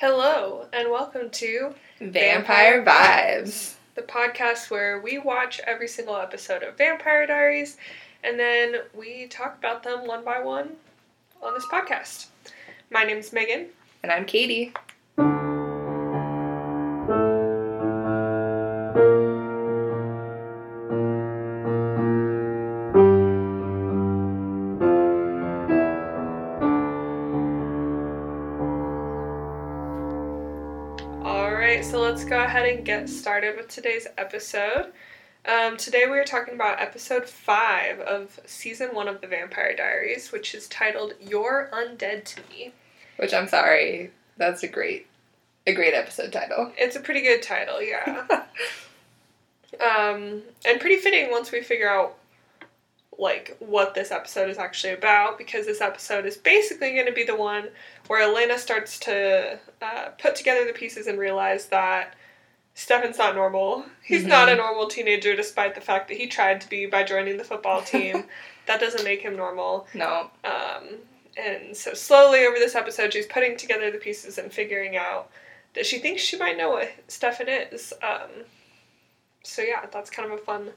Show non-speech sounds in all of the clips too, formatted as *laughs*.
Hello, and welcome to Vampire Vibes. the podcast where we watch every single episode of Vampire Diaries and then we talk about them one by one on this podcast. My name's Megan. And I'm Katie. Ahead and get started with today's episode. Um, today we are talking about episode 5 of season 1 of The Vampire Diaries, which is titled You're Undead to Me. Which I'm sorry, that's a great a great episode title. It's a pretty good title, yeah. *laughs* um, and pretty fitting once we figure out like what this episode is actually about because this episode is basically going to be the one where Elena starts to uh, put together the pieces and realize that Stefan's not normal. He's not a normal teenager despite the fact that he tried to be by joining the football *laughs* team. that doesn't make him normal. no. Um, and so slowly over this episode, she's putting together the pieces and figuring out that she thinks she might know what Stefan is. Um, so yeah, that's kind of a fun,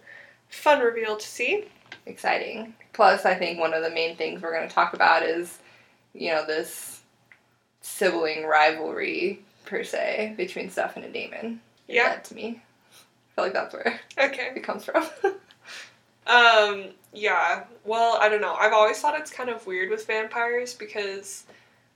fun reveal to see. Exciting. Plus I think one of the main things we're gonna talk about is, you know, this sibling rivalry per se between Stefan and Damon. Yeah. That to me. I feel like that's where Okay. *laughs* it comes from. *laughs* Um. Yeah. Well, I don't know. I've always thought it's kind of weird with vampires because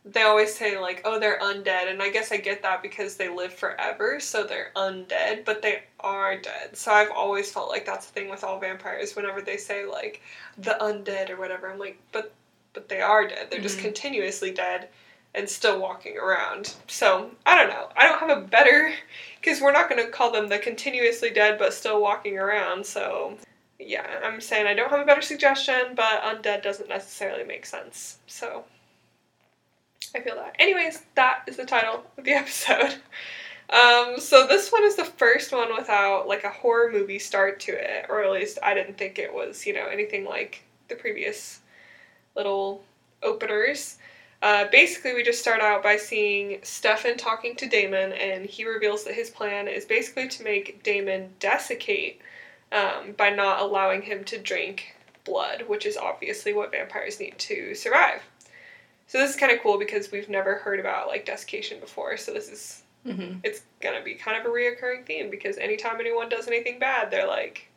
they always say like, "Oh, they're undead," and I guess I get that because they live forever, so they're undead, but they are dead. So I've always felt like that's the thing with all vampires. Whenever they say like the undead or whatever, I'm like, but but they are dead. They're just Mhm. continuously dead and still walking around. So I don't know. I don't have a better because we're not going to call them the continuously dead but still walking around. So yeah, I'm saying I don't have a better suggestion, but undead doesn't necessarily make sense. So I feel that. Anyways, that is the title of the *laughs* episode. Um, so this one is the first one without like a horror movie start to it, or at least I didn't think it was, you know, anything like the previous little openers. Uh, basically, we just start out by seeing Stefan talking to Damon, and he reveals that his plan is basically to make Damon desiccate um, by not allowing him to drink blood, which is obviously what vampires need to survive. So this is kind of cool because we've never heard about like desiccation before. So this is hmm it's gonna be kind of a reoccurring theme because anytime anyone does anything bad, they're like,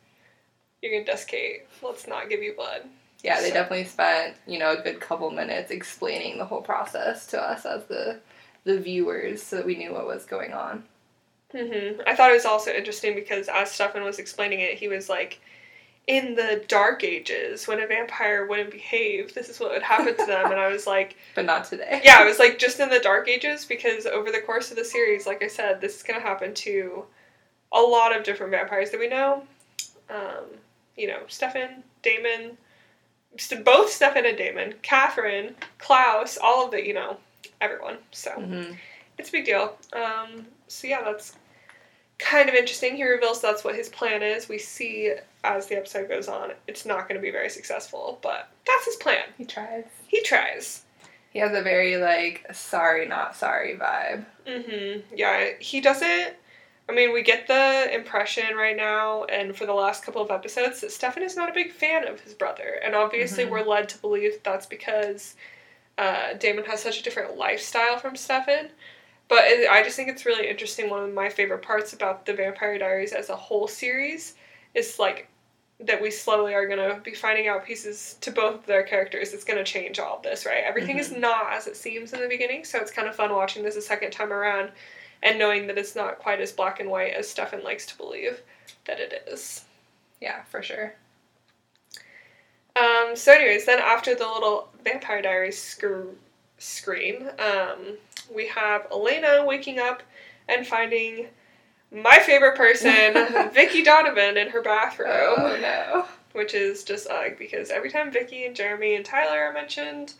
"You're gonna desiccate. Let's not give you blood." Yeah, they So- definitely spent, you know, a good couple minutes explaining the whole process to us as the the viewers so that we knew what was going on. hmm I thought it was also interesting because as Stefan was explaining it, he was like, in the dark ages, when a vampire wouldn't behave, this is what would happen to them. and I was like, *laughs* But not today. yeah, I was like, just in the dark ages, because over the course of the series, like I said, this is going to happen to a lot of different vampires that we know. Um, you know, Stefan, Damon, both Stefan and Damon, Catherine, Klaus, all of the, you know, everyone. So hmm it's a big deal. Um, so yeah, that's kind of interesting. He reveals that's what his plan is. We see as the episode goes on, it's not going to be very successful, but that's his plan. He tries. He tries. He has a very like sorry not sorry vibe. Mhm. Yeah, he doesn't. I mean, we get the impression right now, and for the last couple of episodes, that Stefan is not a big fan of his brother, and obviously Mhm. we're led to believe that that's because uh, Damon has such a different lifestyle from Stefan. But it, I just think it's really interesting. One of my favorite parts about the Vampire Diaries as a whole series is like that we slowly are gonna be finding out pieces to both of their characters. It's gonna change all of this, right? Everything is not as it seems in the beginning, so it's kind of fun watching this a second time around and knowing that it's not quite as black and white as Stefan likes to believe that it is. Yeah, for sure. Um, so, anyways, then after the little Vampire Diaries scr- scream, um, we have Elena waking up and finding my favorite person, *laughs* Vicki Donovan, in her bathroom, Oh no. which is just ugh because every time Vicki and Jeremy and Tyler are mentioned,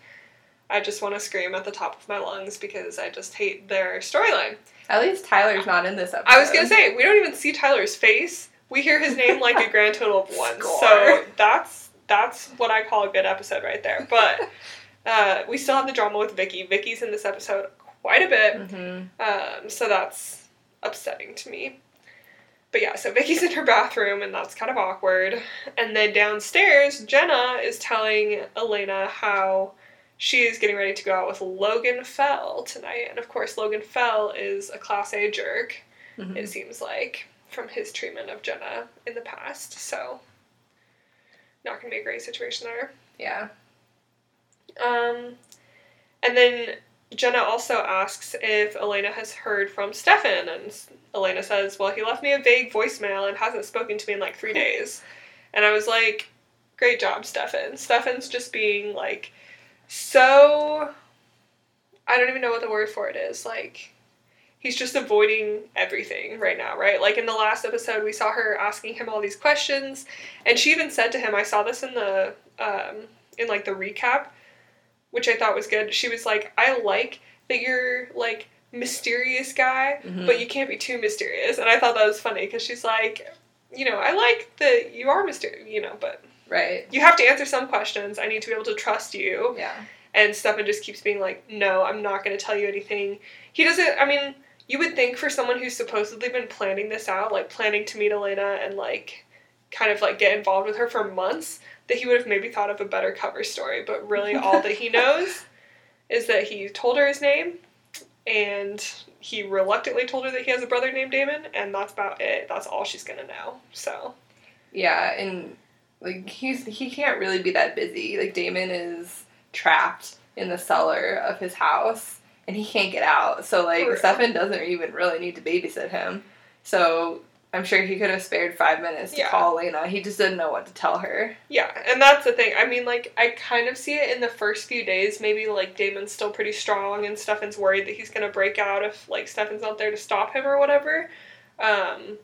I just want to scream at the top of my lungs because I just hate their storyline. At least Tyler's not in this episode. I was gonna say we don't even see Tyler's face. We hear his name like a grand total of once. *laughs* So that's that's what I call a good episode right there. But uh, we still have the drama with Vicki. Vicki's in this episode quite a bit. Mm-hmm. Um, so that's upsetting to me. But yeah, so Vicki's in her bathroom and that's kind of awkward. And then downstairs, Jenna is telling Elena how she is getting ready to go out with Logan Fell tonight. And of course, Logan Fell is a Class A jerk, Mhm. it seems like, from his treatment of Jenna in the past. So, not gonna be a great situation there. Yeah. Um, and then Jenna also asks if Elena has heard from Stefan, and Elena says, "Well, he left me a vague voicemail and hasn't spoken to me in like three *laughs* days." And I was like, "Great job, Stefan." Stefan's just being like so. I don't even know what the word for it is. Like, he's just avoiding everything right now, right? Like in the last episode, we saw her asking him all these questions, and she even said to him, "I saw this in the um, in like the recap." which I thought was good. She was like, I like that you're like mysterious guy, Mhm. but you can't be too mysterious. And I thought that was funny because she's like, you know, I like that you are mysterious, you know, but Right. you have to answer some questions. I need to be able to trust you. Yeah. And Stefan just keeps being like, no, I'm not going to tell you anything. He doesn't, I mean, you would think for someone who's supposedly been planning this out, like planning to meet Elena and like kind of like get involved with her for months, that he would have maybe thought of a better cover story. But really, all that he *laughs* knows is that he told her his name and he reluctantly told her that he has a brother named Damon, and that's about it. That's all she's going to know. So, Yeah, and like he's he can't really be that busy. Like Damon is trapped in the cellar of his house and he can't get out. So like For. Stefan doesn't even really need to babysit him. So I'm sure he could have spared five minutes to Yeah. call Lena. He just didn't know what to tell her. Yeah, and that's the thing. I mean, like, I kind of see it in the first few days. Maybe, like, Damon's still pretty strong, and Stefan's worried that he's going to break out if, like, Stefan's not there to stop him or whatever. Um,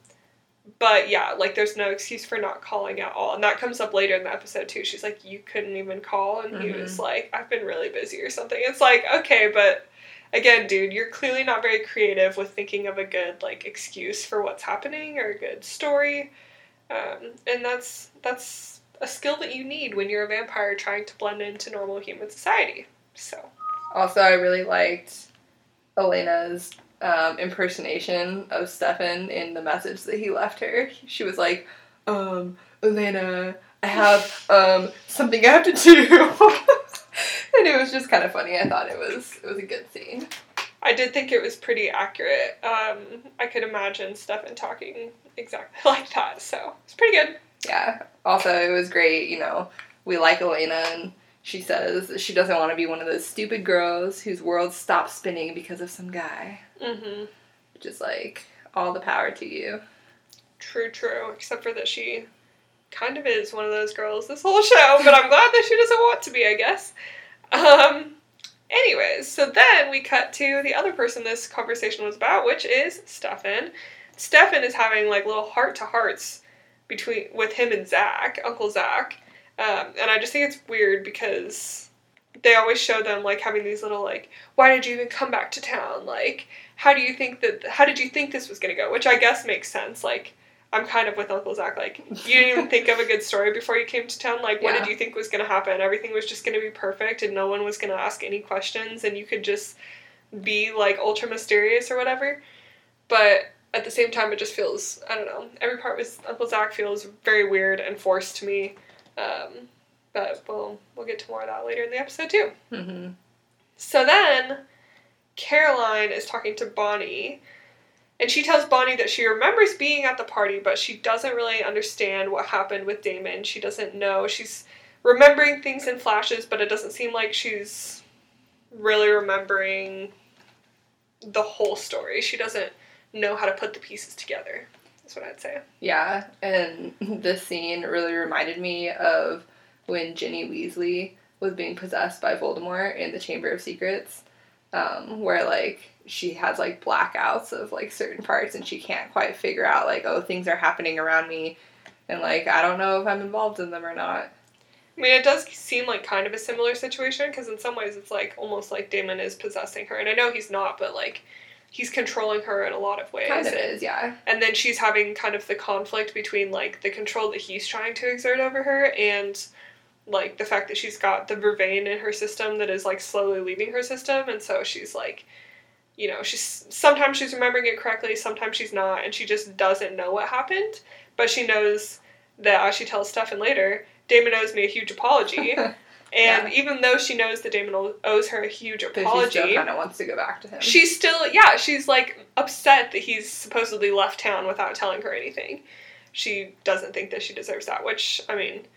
but yeah, like, there's no excuse for not calling at all. And that comes up later in the episode, too. She's like, You couldn't even call. And he was like, I've been really busy or something. It's like, okay, but again, dude, you're clearly not very creative with thinking of a good, like, excuse for what's happening or a good story. Um, and that's that's a skill that you need when you're a vampire trying to blend into normal human society. So Also, I really liked Elena's um, impersonation of Stefan in the message that he left her. She was like, um, Elena, I have um, something I have to do. *laughs* and it was just kind of funny. I thought it was it was a good scene. I did think it was pretty accurate. Um, I could imagine Stefan talking exactly *laughs* like that. So it's pretty good. Yeah. Also, it was great. You know, we like Elena, and she says she doesn't want to be one of those stupid girls whose world stops spinning because of some guy. Mm-hmm. Which is like all the power to you. True, true. Except for that she kind of is one of those girls this whole show, but I'm glad that she doesn't want to be, I guess. Um, anyways, so then we cut to the other person this conversation was about, which is Stefan. Stefan is having like little heart to hearts between with him and Zach, Uncle Zach. Um, and I just think it's weird because they always show them like having these little like, why did you even come back to town? Like, how do you think that? How did you think this was gonna go? Which I guess makes sense. Like, I'm kind of with Uncle Zach. Like, you didn't even think of a good story before you came to town. Like, what Yeah. did you think was gonna happen? Everything was just gonna be perfect, and no one was gonna ask any questions, and you could just be like ultra mysterious or whatever. But at the same time, it just feels I don't know. Every part with Uncle Zach feels very weird and forced to me. Um, but we'll we'll get to more of that later in the episode too. Mm-hmm. So then, Caroline is talking to Bonnie, and she tells Bonnie that she remembers being at the party, but she doesn't really understand what happened with Damon. She doesn't know. She's remembering things in flashes, but it doesn't seem like she's really remembering the whole story. She doesn't know how to put the pieces together. That's what I'd say. Yeah, and *laughs* this scene really reminded me of when Ginny Weasley was being possessed by Voldemort in the Chamber of Secrets, um, where like she has like blackouts of like certain parts and she can't quite figure out like oh things are happening around me, and like I don't know if I'm involved in them or not. I mean, it does seem like kind of a similar situation because in some ways it's like almost like Damon is possessing her, and I know he's not, but like he's controlling her in a lot of ways. Kind of and, is, yeah. and then she's having kind of the conflict between like the control that he's trying to exert over her and like the fact that she's got the vervain in her system that is like slowly leaving her system, and so she's like you know, she's sometimes she's remembering it correctly, sometimes she's not, and she just doesn't know what happened. But she knows that as she tells Stefan later, Damon owes me a huge apology. *laughs* and Yeah. even though she knows that Damon owes her a huge she apology, still kind of wants to go back to him. she's still yeah, she's like upset that he's supposedly left town without telling her anything. She doesn't think that she deserves that, which I mean,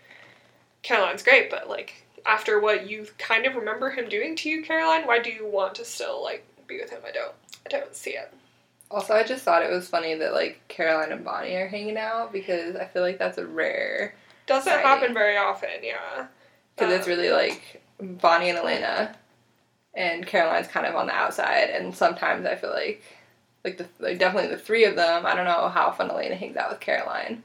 Caroline's great, but like after what you kind of remember him doing to you, Caroline, why do you want to still like be with him? I don't I don't see it. Also, I just thought it was funny that like Caroline and Bonnie are hanging out because I feel like that's a rare Doesn't Exciting. happen very often, yeah. because it's Um, really like Bonnie and Elena, and Caroline's kind of on the outside, and sometimes I feel like like the like definitely the three of them. I don't know how often Elena hangs out with Caroline.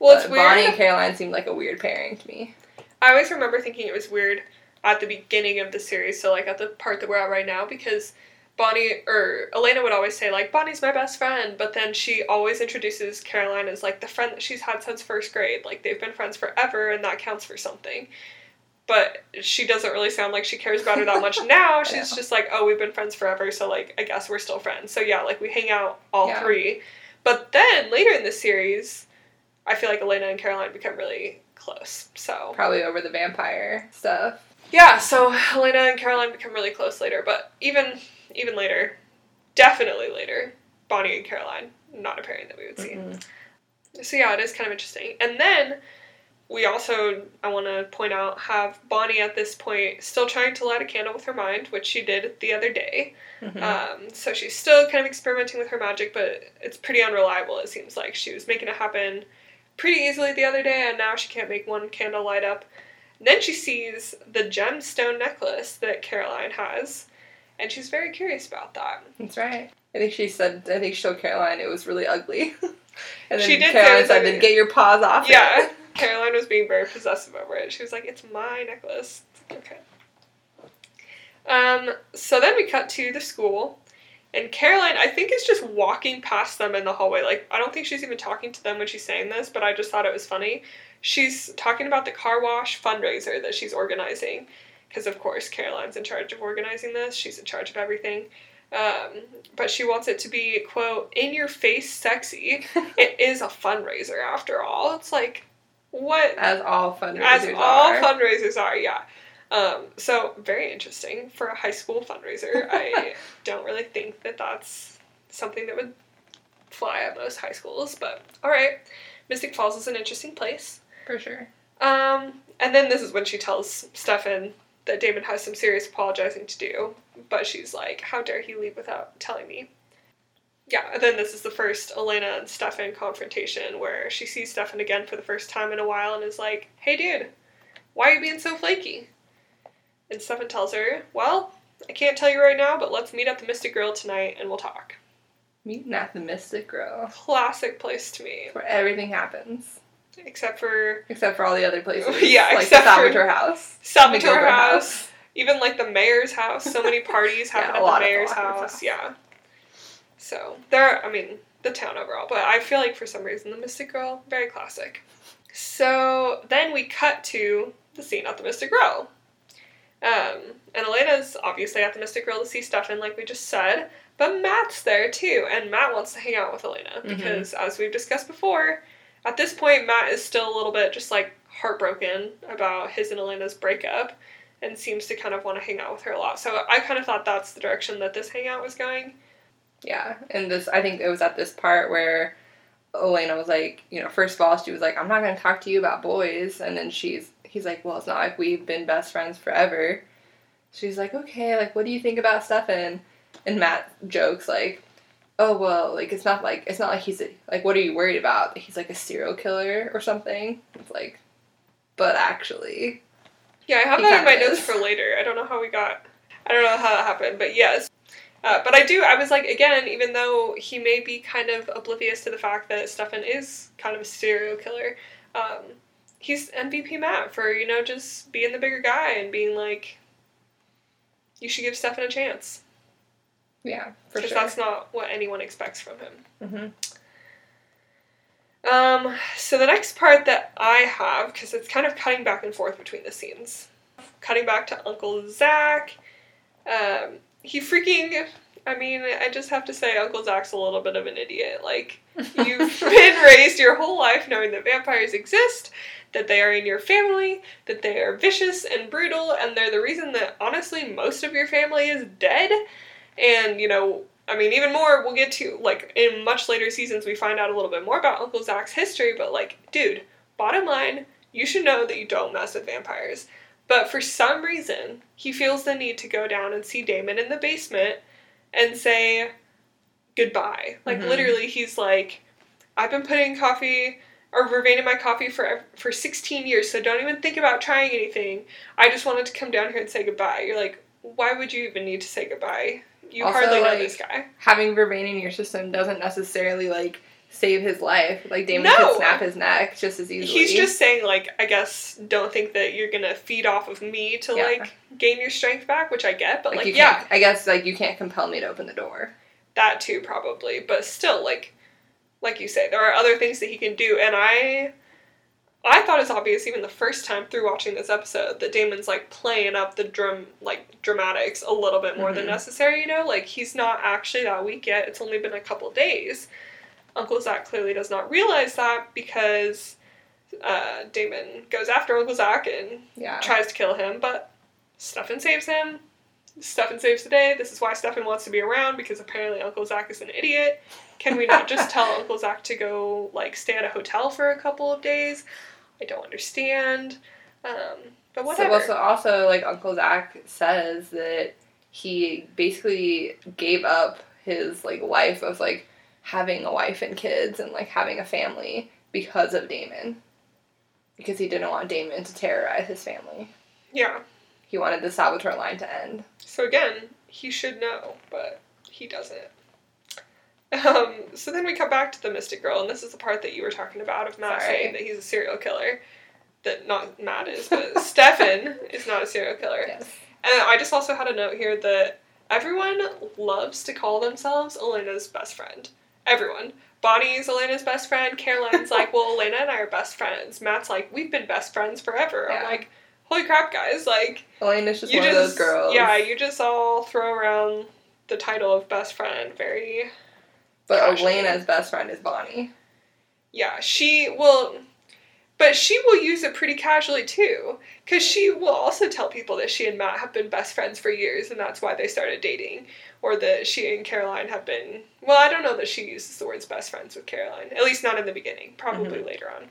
Well, it's weird. Bonnie and Caroline seemed like a weird pairing to me. I always remember thinking it was weird at the beginning of the series, so like at the part that we're at right now, because Bonnie or Elena would always say like Bonnie's my best friend, but then she always introduces Caroline as like the friend that she's had since first grade. Like they've been friends forever, and that counts for something. But she doesn't really sound like she cares about her that much *laughs* now. She's Yeah. just like, oh, we've been friends forever, so like I guess we're still friends. So yeah, like we hang out all Yeah. three. But then later in the series, I feel like Elena and Caroline become really close. So Probably over the vampire stuff. yeah, so Elena and Caroline become really close later, but even even later, definitely later, Bonnie and Caroline, not a pairing that we would see. Mhm. So yeah, it is kind of interesting. And then we also, I want to point out, have Bonnie at this point still trying to light a candle with her mind, which she did the other day. Mhm. Um, so she's still kind of experimenting with her magic, but it's pretty unreliable. It seems like she was making it happen pretty easily the other day, and now she can't make one candle light up. And then she sees the gemstone necklace that Caroline has, and she's very curious about that. That's right. I think she said. I think she told Caroline it was really ugly. *laughs* and then She did Caroline said, "Then get your paws off." it." Yeah, *laughs* Caroline was being very possessive over it. She was like, "It's my necklace." Okay. Um. So then we cut to the school, and Caroline, I think, is just walking past them in the hallway. Like, I don't think she's even talking to them when she's saying this, but I just thought it was funny. She's talking about the car wash fundraiser that she's organizing, because of course Caroline's in charge of organizing this. She's in charge of everything. Um, but she wants it to be quote in your face sexy *laughs* it is a fundraiser after all. It's like what As all fundraisers as all are. fundraisers are, yeah. Um, so very interesting for a high school fundraiser. I *laughs* don't really think that that's something that would fly at most high schools, but all right. Mystic Falls is an interesting place. For sure. Um, and then this is when she tells Stefan that Damon has some serious apologizing to do, but she's like, "How dare he leave without telling me?" Yeah, and then this is the first Elena and Stefan confrontation where she sees Stefan again for the first time in a while and is like, "Hey, dude, why are you being so flaky?" And Stefan tells her, "Well, I can't tell you right now, but let's meet at the Mystic Grill tonight and we'll talk." Meeting at the Mystic Grill, Classic place to meet, where everything happens, except for except for all the other places. *laughs* Yeah, like except the for- House, Salvatore Gilbert House. even like the mayor's house. So many parties *laughs* Yeah, happen a at the mayor's the house. house. Yeah. So there, I mean, the town overall, but I feel like for some reason the Mystic Grill very classic. So then we cut to the scene at the Mystic Grill. Um, and Elena's obviously at the Mystic Grill to see Stefan, like we just said, but Matt's there too, and Matt wants to hang out with Elena Mhm. because, as we've discussed before, at this point Matt is still a little bit just like heartbroken about his and Elena's breakup, and seems to kind of want to hang out with her a lot. So I kind of thought that's the direction that this hangout was going. Yeah, and this I think it was at this part where Elena was like, you know, first of all she was like, I'm not gonna talk to you about boys, and then she's he's like, well, it's not like we've been best friends forever. She's like, okay, like what do you think about Stefan? And Matt jokes like, oh well, like it's not like it's not like he's a, like what are you worried about? He's like a serial killer or something. It's like, but actually, Yeah, I have that in my kinda notes for later. I don't know how we got. I don't know how that happened, but yes. Uh, but I do. I was like, again, even though he may be kind of oblivious to the fact that Stefan is kind of a serial killer, um, he's MVP Matt for you know just being the bigger guy and being like, you should give Stefan a chance yeah, for sure. because that's not what anyone expects from him. hmm Um, so the next part that I have, because it's kind of cutting back and forth between the scenes, cutting back to Uncle Zach. Um, he freaking I mean, I just have to say, Uncle Zach's a little bit of an idiot. Like, you've *laughs* been raised your whole life knowing that vampires exist, that they are in your family, that they are vicious and brutal, and they're the reason that, honestly, most of your family is dead. And, you know, I mean, even more, we'll get to, like, in much later seasons, we find out a little bit more about Uncle Zach's history, but, like, dude, bottom line, you should know that you don't mess with vampires. But for some reason, he feels the need to go down and see Damon in the basement and say goodbye. Like Mhm. literally, he's like, "I've been putting coffee or Vervain in my coffee for for 16 years, so don't even think about trying anything. I just wanted to come down here and say goodbye." You're like, why would you even need to say goodbye? You Also, hardly know this guy. Having Vervain in your system doesn't necessarily like save his life. Like Damon No. could snap his neck just as easily. He's just saying like, I guess don't think that you're gonna feed off of me to Yeah. like gain your strength back, which I get, but like, you yeah, I guess like you can't compel me to open the door. That too probably but still like like you say there are other things that he can do and i i thought it's obvious even the first time through watching this episode that damon's like playing up the drum like dramatics a little bit more than Mhm. necessary you know like he's not actually that weak yet it's only been a couple days uncle zach clearly does not realize that because uh, damon goes after uncle zach and Yeah. tries to kill him, but Stefan saves him. Stefan saves the day. This is why Stefan wants to be around because apparently Uncle Zach is an idiot. Can we not just tell *laughs* Uncle Zach to go like stay at a hotel for a couple of days? I don't understand. Um, but So, whatever. well, so also like Uncle Zach says that he basically gave up his like life of like having a wife and kids and like having a family because of Damon. Because he didn't want Damon to terrorize his family. yeah. He wanted the Salvatore line to end. So again, he should know, but he doesn't. Um, so then we come back to the Mystic Grill, and this is the part that you were talking about of Matt Sorry. saying that he's a serial killer. That not Matt is, but *laughs* Stefan is not a serial killer. Yes. And I just also had a note here that everyone loves to call themselves Elena's best friend. Everyone. Bonnie's Elena's best friend. Caroline's like, *laughs* well, Elena and I are best friends. Matt's like, we've been best friends forever. I'm like, holy crap, guys! Like, Elena's just you one just, of those girls. yeah, you just all throw around the title of best friend. Very, But casually. Elena's best friend is Bonnie. yeah. She will, but she will use it pretty casually too, because she will also tell people that she and Matt have been best friends for years, and that's why they started dating, or that she and Caroline have been. Well, I don't know that she uses the words best friends with Caroline. At least not in the beginning. Probably Mm-hmm. later on.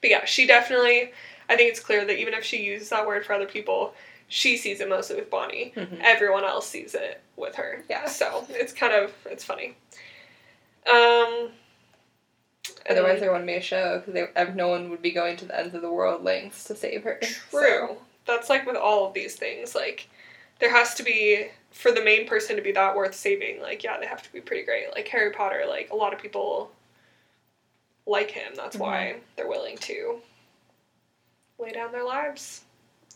But yeah, she definitely. I think it's clear that even if she uses that word for other people, she sees it mostly with Bonnie. Mhm. everyone else sees it with her. Yeah. So it's kind of it's funny. Um. Otherwise, there wouldn't be a show because no one would be going to the ends of the world lengths to save her. true. That's like with all of these things. Like there has to be for the main person to be that worth saving. Like yeah, they have to be pretty great. Like Harry Potter. Like a lot of people like him. That's why they're willing to lay down their lives.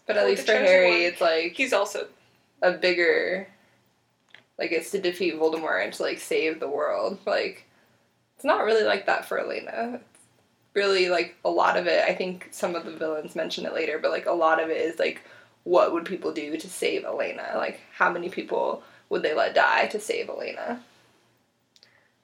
But at least for Harry, one. it's like He's also a bigger like it's to defeat Voldemort and to like save the world. Like it's not really like that for Elena. It's really like a lot of it I think some of the villains mention it later, but like a lot of it is like what would people do to save Elena? Like how many people would they let die to save Elena?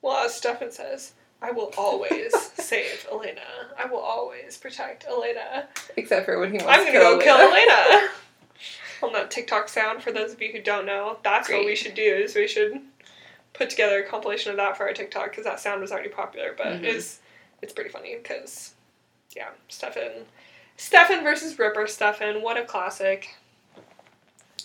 Well, as Stefan says, I will always *laughs* save Elena. I will always protect Elena. Except for when he wants to kill Elena. I'm gonna go kill Elena. *laughs* On that TikTok sound, for those of you who don't know, that's what we should do. Is we should put together a compilation of that for our TikTok because that sound was already popular, but Mhm. it's it's pretty funny because yeah, Stefan, Stefan versus Ripper Stefan, what a classic.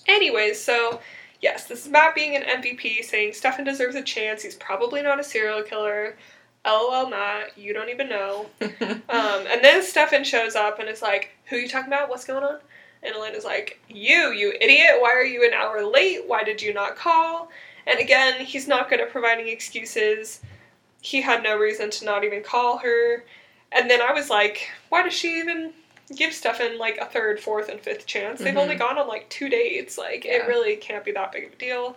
Anyways, so yes, this is Matt being an MVP, saying Stefan deserves a chance. He's probably not a serial killer. LOL, Matt, you don't even know. *laughs* Um, and then Stefan shows up and is like, Who are you talking about? What's going on? And Elena's like, You, you idiot. Why are you an hour late? Why did you not call? And again, he's not good at providing excuses. He had no reason to not even call her. And then I was like, Why does she even give Stefan like a third, fourth, and fifth chance? They've Mhm. only gone on like two dates. Like, Yeah. it really can't be that big of a deal.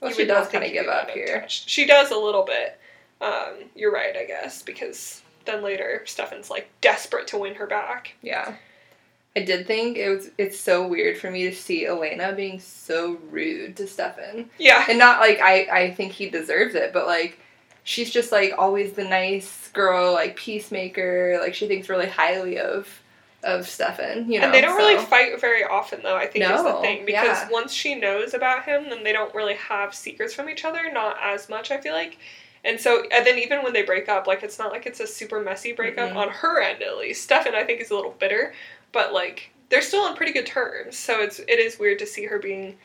well, You she does kind of give up here. She does a little bit. Um, you're right, I guess, because then later Stefan's like desperate to win her back. Yeah. I did think it was it's so weird for me to see Elena being so rude to Stefan. Yeah. And not like I, I think he deserves it, but like she's just like always the nice girl, like peacemaker, like she thinks really highly of of Stefan, you know. and they don't so- really fight very often, though. I think is the thing because yeah. once she knows about him, then they don't really have secrets from each other. Not as much, I feel like. And so, and then even when they break up, like it's not like it's a super messy breakup Mhm. on her end, at least. Stefan, I think, is a little bitter, but like they're still on pretty good terms. So it's it is weird to see her being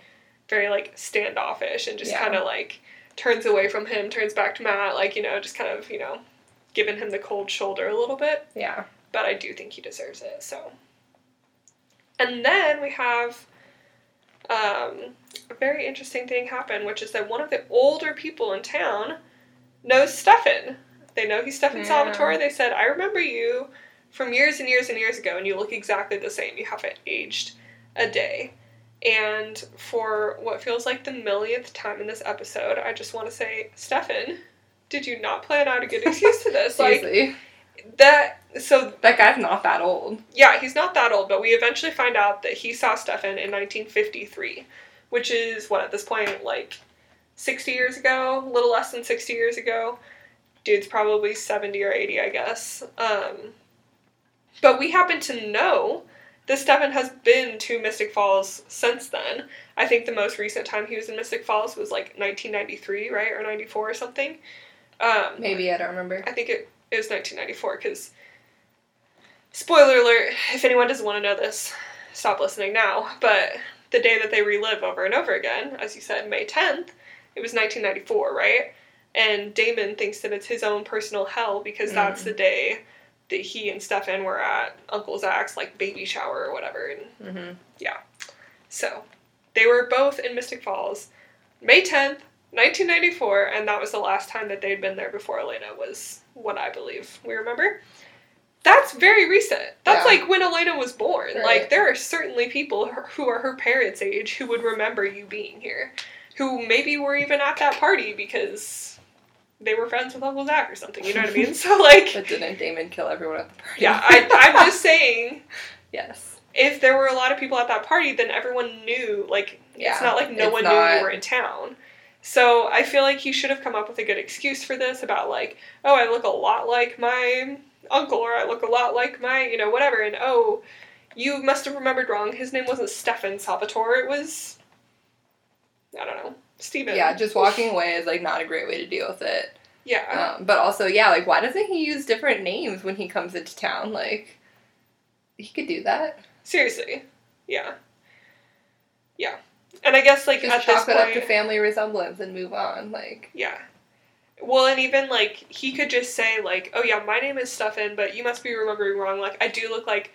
very like standoffish and just Yeah. kind of like turns away from him, turns back to Matt, like you know, just kind of you know, giving him the cold shoulder a little bit Yeah. but I do think he deserves it. So, and then we have um, a very interesting thing happen, which is that one of the older people in town knows Stefan. They know he's Stefan Yeah. Salvatore. They said, "I remember you from years and years and years ago, and you look exactly the same. You haven't aged a day." And for what feels like the millionth time in this episode, I just want to say, Stefan, did you not plan out a good excuse to this? *laughs* like that. So that guy's not that old. yeah, he's not that old, but we eventually find out that he saw Stefan in 1953, which is what at this point like 60 years ago, a little less than 60 years ago. Dude's probably 70 or 80, I guess. Um, but we happen to know that Stefan has been to Mystic Falls since then. I think the most recent time he was in Mystic Falls was like 1993, right, or 94 or something. Um, Maybe I don't remember. I think it, it was 1994 because, spoiler alert, if anyone doesn't want to know this, stop listening now. But the day that they relive over and over again, as you said, May 10th, it was 1994, right? And Damon thinks that it's his own personal hell because that's Mm. the day that he and Stefan were at Uncle Zach's like baby shower or whatever. And hmm so they were both in Mystic Falls, May 10th, 1994, and that was the last time that they'd been there before Elena was what I believe we remember. That's very recent. That's Yeah. like when Elena was born. Right. Like, there are certainly people who are her parents' age who would remember you being here, who maybe were even at that party because they were friends with Uncle Zach or something. You know what I mean? *laughs* So, like, But didn't Damon kill everyone at the party? yeah, I, I'm *laughs* just saying yes. if there were a lot of people at that party, then everyone knew. Like, Yeah, it's not like no one knew you were in town. So I feel like he should have come up with a good excuse for this about like, oh, I look a lot like my uncle, or I look a lot like my, you know, whatever. And oh, you must have remembered wrong. His name wasn't Stefan Salvatore. It was, I don't know, Stephen. Yeah, just walking away is like not a great way to deal with it. Yeah. Um, but also, yeah, like why doesn't he use different names when he comes into town? Like, he could do that. Seriously. Yeah. Yeah. And I guess like Just at this chalk it point, up to family resemblance and move on. Like, Yeah. Well, and even like he could just say like, "Oh yeah, my name is Stefan, but you must be remembering wrong. Like I do look like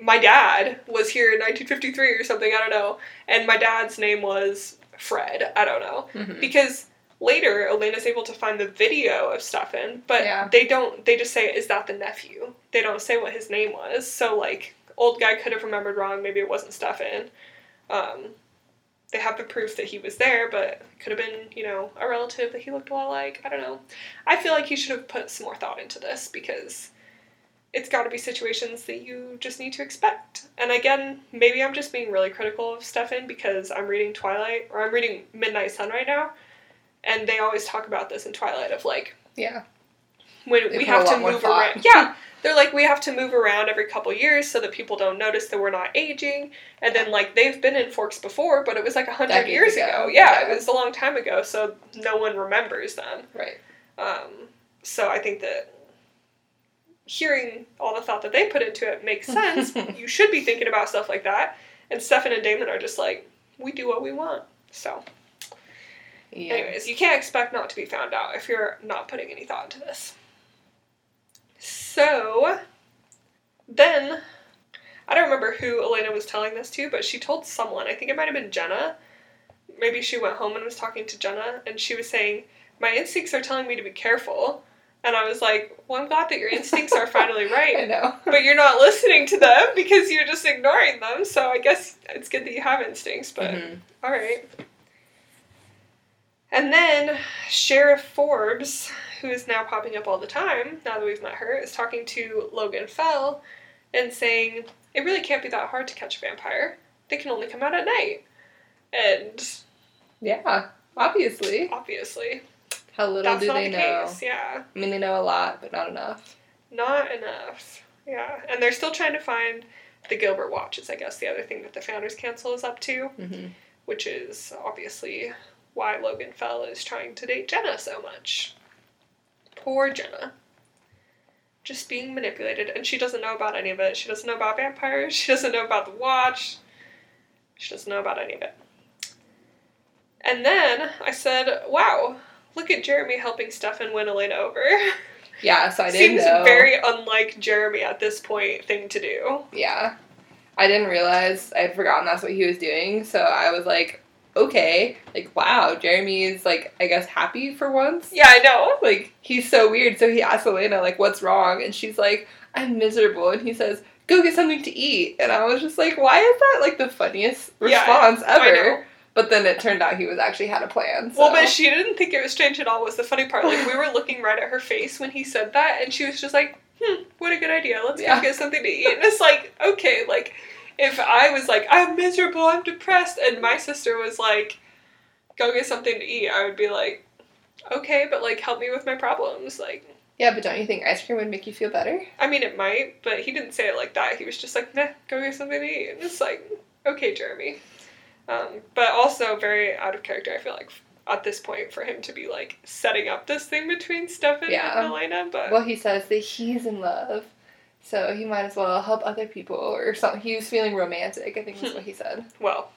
my dad was here in 1953 or something. I don't know. And my dad's name was Fred. I don't know mhm. because later Elena's able to find the video of Stefan, but Yeah. they don't. They just say, "Is that the nephew?" They don't say what his name was. So like, old guy could have remembered wrong. Maybe it wasn't Stefan. Um, they have the proof that he was there, but could have been, you know, a relative that he looked a lot like. I don't know. I feel like he should have put some more thought into this because it's got to be situations that you just need to expect. And again, maybe I'm just being really critical of Stefan because I'm reading Twilight or I'm reading Midnight Sun right now, and they always talk about this in Twilight of like yeah, when They we have to move around. Yeah, they're like we have to move around every couple years so that people don't notice that we're not aging. And then like they've been in Forks before, but it was like a hundred years ago, ago. Yeah, yeah. it was a long time ago, so no one remembers them. right. Um, so I think that hearing all the thought that they put into it makes *laughs* sense. you should be thinking about stuff like that. And Stefan and Damon are just like, we do what we want. So, Yeah. anyways, you can't expect not to be found out if you're not putting any thought into this. So, then, I don't remember who Elena was telling this to, but she told someone. I think it might have been Jenna. Maybe she went home and was talking to Jenna, and she was saying, My instincts are telling me to be careful. And I was like, Well, I'm glad that your instincts are finally *laughs* right. I know. but you're not listening to them because you're just ignoring them. So I guess it's good that you have instincts, but Mhm. all right. And then Sheriff Forbes, who is now popping up all the time now that we've met her, is talking to Logan Fell and saying, it really can't be that hard to catch a vampire. They can only come out at night. And Yeah, obviously. obviously, How little that's do not they the know? case. Yeah. I mean, they know a lot, but not enough. Not enough. Yeah. And they're still trying to find the Gilbert watches, I guess, the other thing that the Founders Council is up to, hmm which is obviously why Logan Fell is trying to date Jenna so much. Poor Jenna. Just being manipulated, and she doesn't know about any of it. She doesn't know about vampires, *laughs* she doesn't know about the watch, she doesn't know about any of it. And then I said, wow, look at Jeremy helping Stefan win Elena over. *laughs* Yeah, so I didn't Seems know. very unlike Jeremy at this point thing to do. Yeah. I didn't realize I had forgotten that's what he was doing, so I was like, okay, like wow, Jeremy is like I guess happy for once. Yeah, I know. Like he's so weird. So he asks Elena like, "What's wrong?" And she's like, "I'm miserable." And he says, "Go get something to eat." And I was just like, "Why is that like the funniest Yeah, response I know. ever?" But then it turned out he was actually had a plan. So. Well, but she didn't think it was strange at all. Was the funny part? Like we were looking right at her face when he said that, and she was just like, "Hmm, what a good idea. Let's Yeah. go get something to eat." And it's like, okay, like if I was like, "I'm miserable, I'm depressed," and my sister was like, "Go get something to eat," I would be like, "Okay, but like help me with my problems." Like, yeah, but don't you think ice cream would make you feel better? I mean, it might, but he didn't say it like that. He was just like, "Nah, go get something to eat." And it's like, okay, Jeremy. Um, but also very out of character. I feel like at this point for him to be like setting up this thing between Stefan Yeah. and Elena. But Well, he says that he's in love, so he might as well help other people or something. He was feeling romantic. I think that's what he said. well,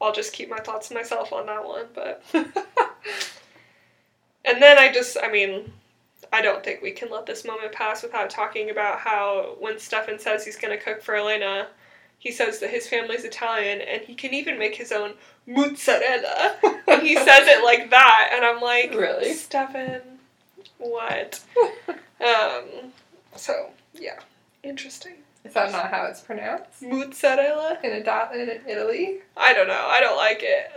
I'll just keep my thoughts to myself on that one. But *laughs* and then I just, I mean. I don't think we can let this moment pass without talking about how when Stefan says he's going to cook for Elena, he says that his family's Italian and he can even make his own mozzarella. And he says it like that, and I'm like, Really? Stefan, what? *laughs* um, so yeah, interesting. Is that not how it's pronounced Mozzarella? in, Ita- in Italy? I don't know. I don't like it.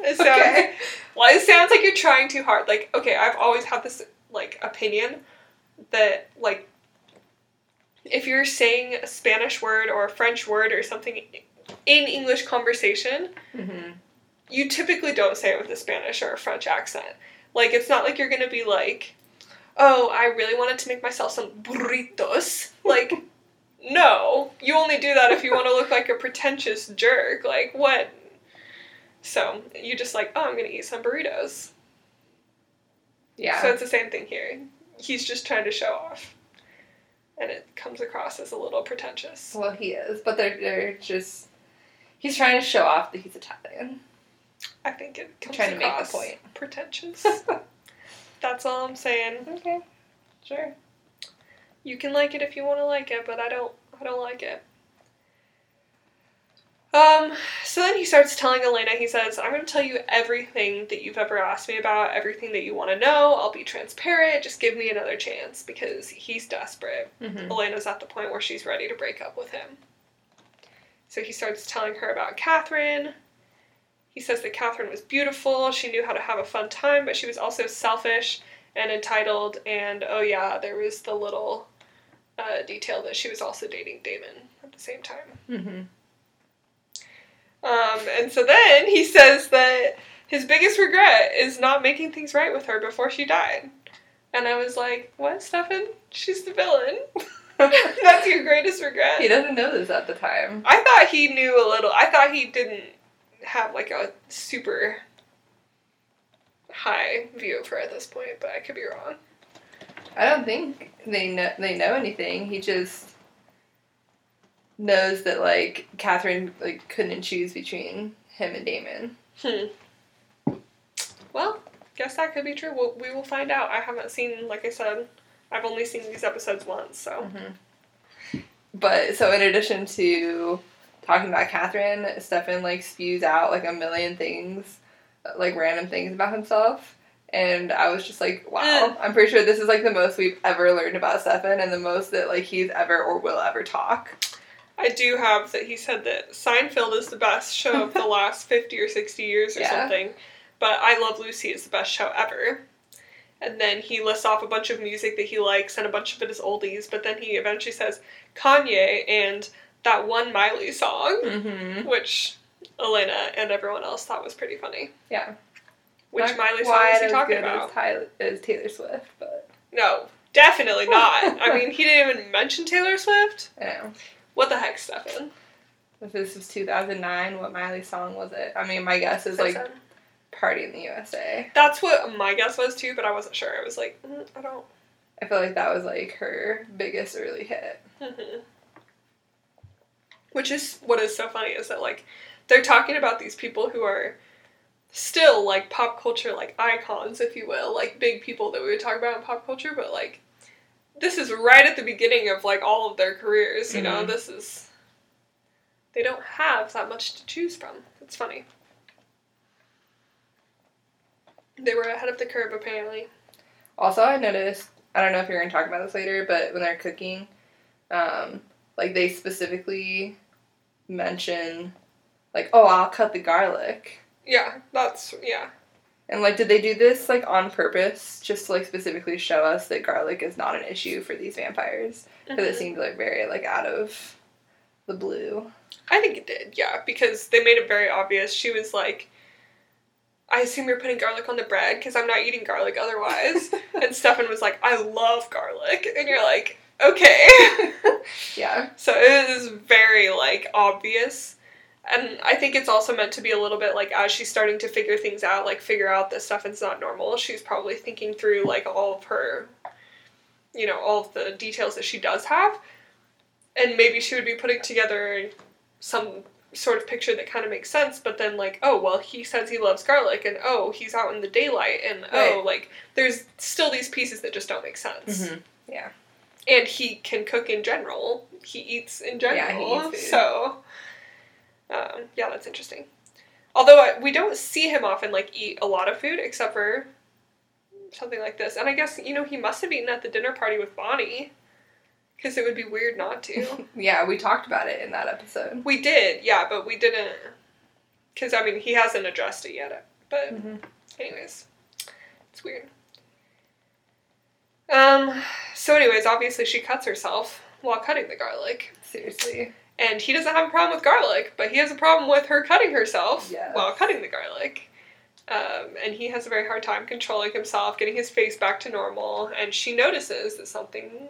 It sounds Okay. well. It sounds like you're trying too hard. Like, okay, I've always had this like opinion that like if you're saying a Spanish word or a French word or something in English conversation, Mm-hmm. you typically don't say it with a Spanish or a French accent. Like, it's not like you're gonna be like, oh, I really wanted to make myself some burritos. Like, *laughs* no. You only do that if you want to look like a pretentious jerk. Like, what? So, you just like, oh, I'm gonna eat some burritos. Yeah. So, it's the same thing here. He's just trying to show off. And it comes across as a little pretentious. well, he is, but they're they're just. He's trying to show off that he's Italian. I think it comes Trying to make the point. pretentious. *laughs* That's all I'm saying. Okay. Sure. You can like it if you want to like it, but I don't. I don't like it. Um. So then he starts telling Elena. He says, "I'm going to tell you everything that you've ever asked me about. Everything that you want to know. I'll be transparent. Just give me another chance because he's desperate. Mm-hmm. Elena's at the point where she's ready to break up with him. So he starts telling her about Catherine. He says that Catherine was beautiful. She knew how to have a fun time, but she was also selfish and entitled. And oh, yeah, there was the little uh, detail that she was also dating Damon at the same time. Mm-hmm. Um, and so then he says that his biggest regret is not making things right with her before she died. And I was like, what, Stefan? She's the villain. *laughs* That's your greatest regret? He doesn't know this at the time. I thought he knew a little. I thought he didn't have like a super high view of her at this point, but I could be wrong. I don't think they know they know anything. He just knows that like Catherine like couldn't choose between him and Damon. Hmm. Well, guess that could be true. We'll, we will find out. I haven't seen, like I said, I've only seen these episodes once, so. But so in addition to talking about Catherine, Stefan like spews out like a million things, like random things about himself. And I was just like, wow, I'm pretty sure this is like the most we've ever learned about Stefan and the most that like he's ever or will ever talk. I do have that he said that Seinfeld is the best show of the *laughs* last 50 or 60 years or Yeah. something, but I Love Lucy is the best show ever. And then he lists off a bunch of music that he likes, and a bunch of it is oldies, but then he eventually says Kanye and that one Miley song, Mm-hmm. which Elena and everyone else thought was pretty funny. Yeah. Which Not Miley song is he talking about? As, Tyler, as Taylor Swift, but No, definitely not. *laughs* I mean, he didn't even mention Taylor Swift. I know. What the heck, Stefan? If this was 2009, what Miley song was it? I mean, my guess is like. Party in the USA. That's what my guess was too, but I wasn't sure. I was like, mm, I don't. I feel like that was like her biggest early hit. Mhm. Which is what is so funny is that like they're talking about these people who are still like pop culture like icons, if you will, like big people that we would talk about in pop culture, but like this is right at the beginning of like all of their careers, you know. Mhm. This is they don't have that much to choose from. It's funny. They were ahead of the curve apparently. Also, I noticed, I don't know if you're going to talk about this later, but when they're cooking, um, like they specifically mention, like, oh, I'll cut the garlic. Yeah, that's yeah. And like, did they do this like on purpose, just to like specifically show us that garlic is not an issue for these vampires? Because it Mhm. seemed like very like out of the blue. I think it did, yeah, because they made it very obvious. She was like, I assume you're putting garlic on the bread because I'm not eating garlic otherwise. *laughs* and Stefan was like, I love garlic. And you're like, okay. *laughs* Yeah. so it is very, like, obvious. And I think it's also meant to be a little bit like as she's starting to figure things out, like figure out that Stefan's not normal, she's probably thinking through, like, all of her, you know, all of the details that she does have. And maybe she would be putting together some sort of picture that kind of makes sense, but then like, oh well, he says he loves garlic, and oh he's out in the daylight, and oh like there's still these pieces that just don't make sense. Mhm. Yeah. And he can cook in general. He eats in general. Yeah, he eats food. So, um, yeah, that's interesting. Although I, we don't see him often like eat a lot of food, except for something like this. And I guess you know he must have eaten at the dinner party with Bonnie, because it would be weird not to. *laughs* Yeah, we talked about it in that episode. We did, yeah, but we didn't. Because, I mean, he hasn't addressed it yet. But, Mhm. anyways, it's weird. Um, so, anyways, obviously she cuts herself while cutting the garlic. Seriously. And he doesn't have a problem with garlic, but he has a problem with her cutting herself Yes. while cutting the garlic. Um, and he has a very hard time controlling himself, getting his face back to normal, and she notices that something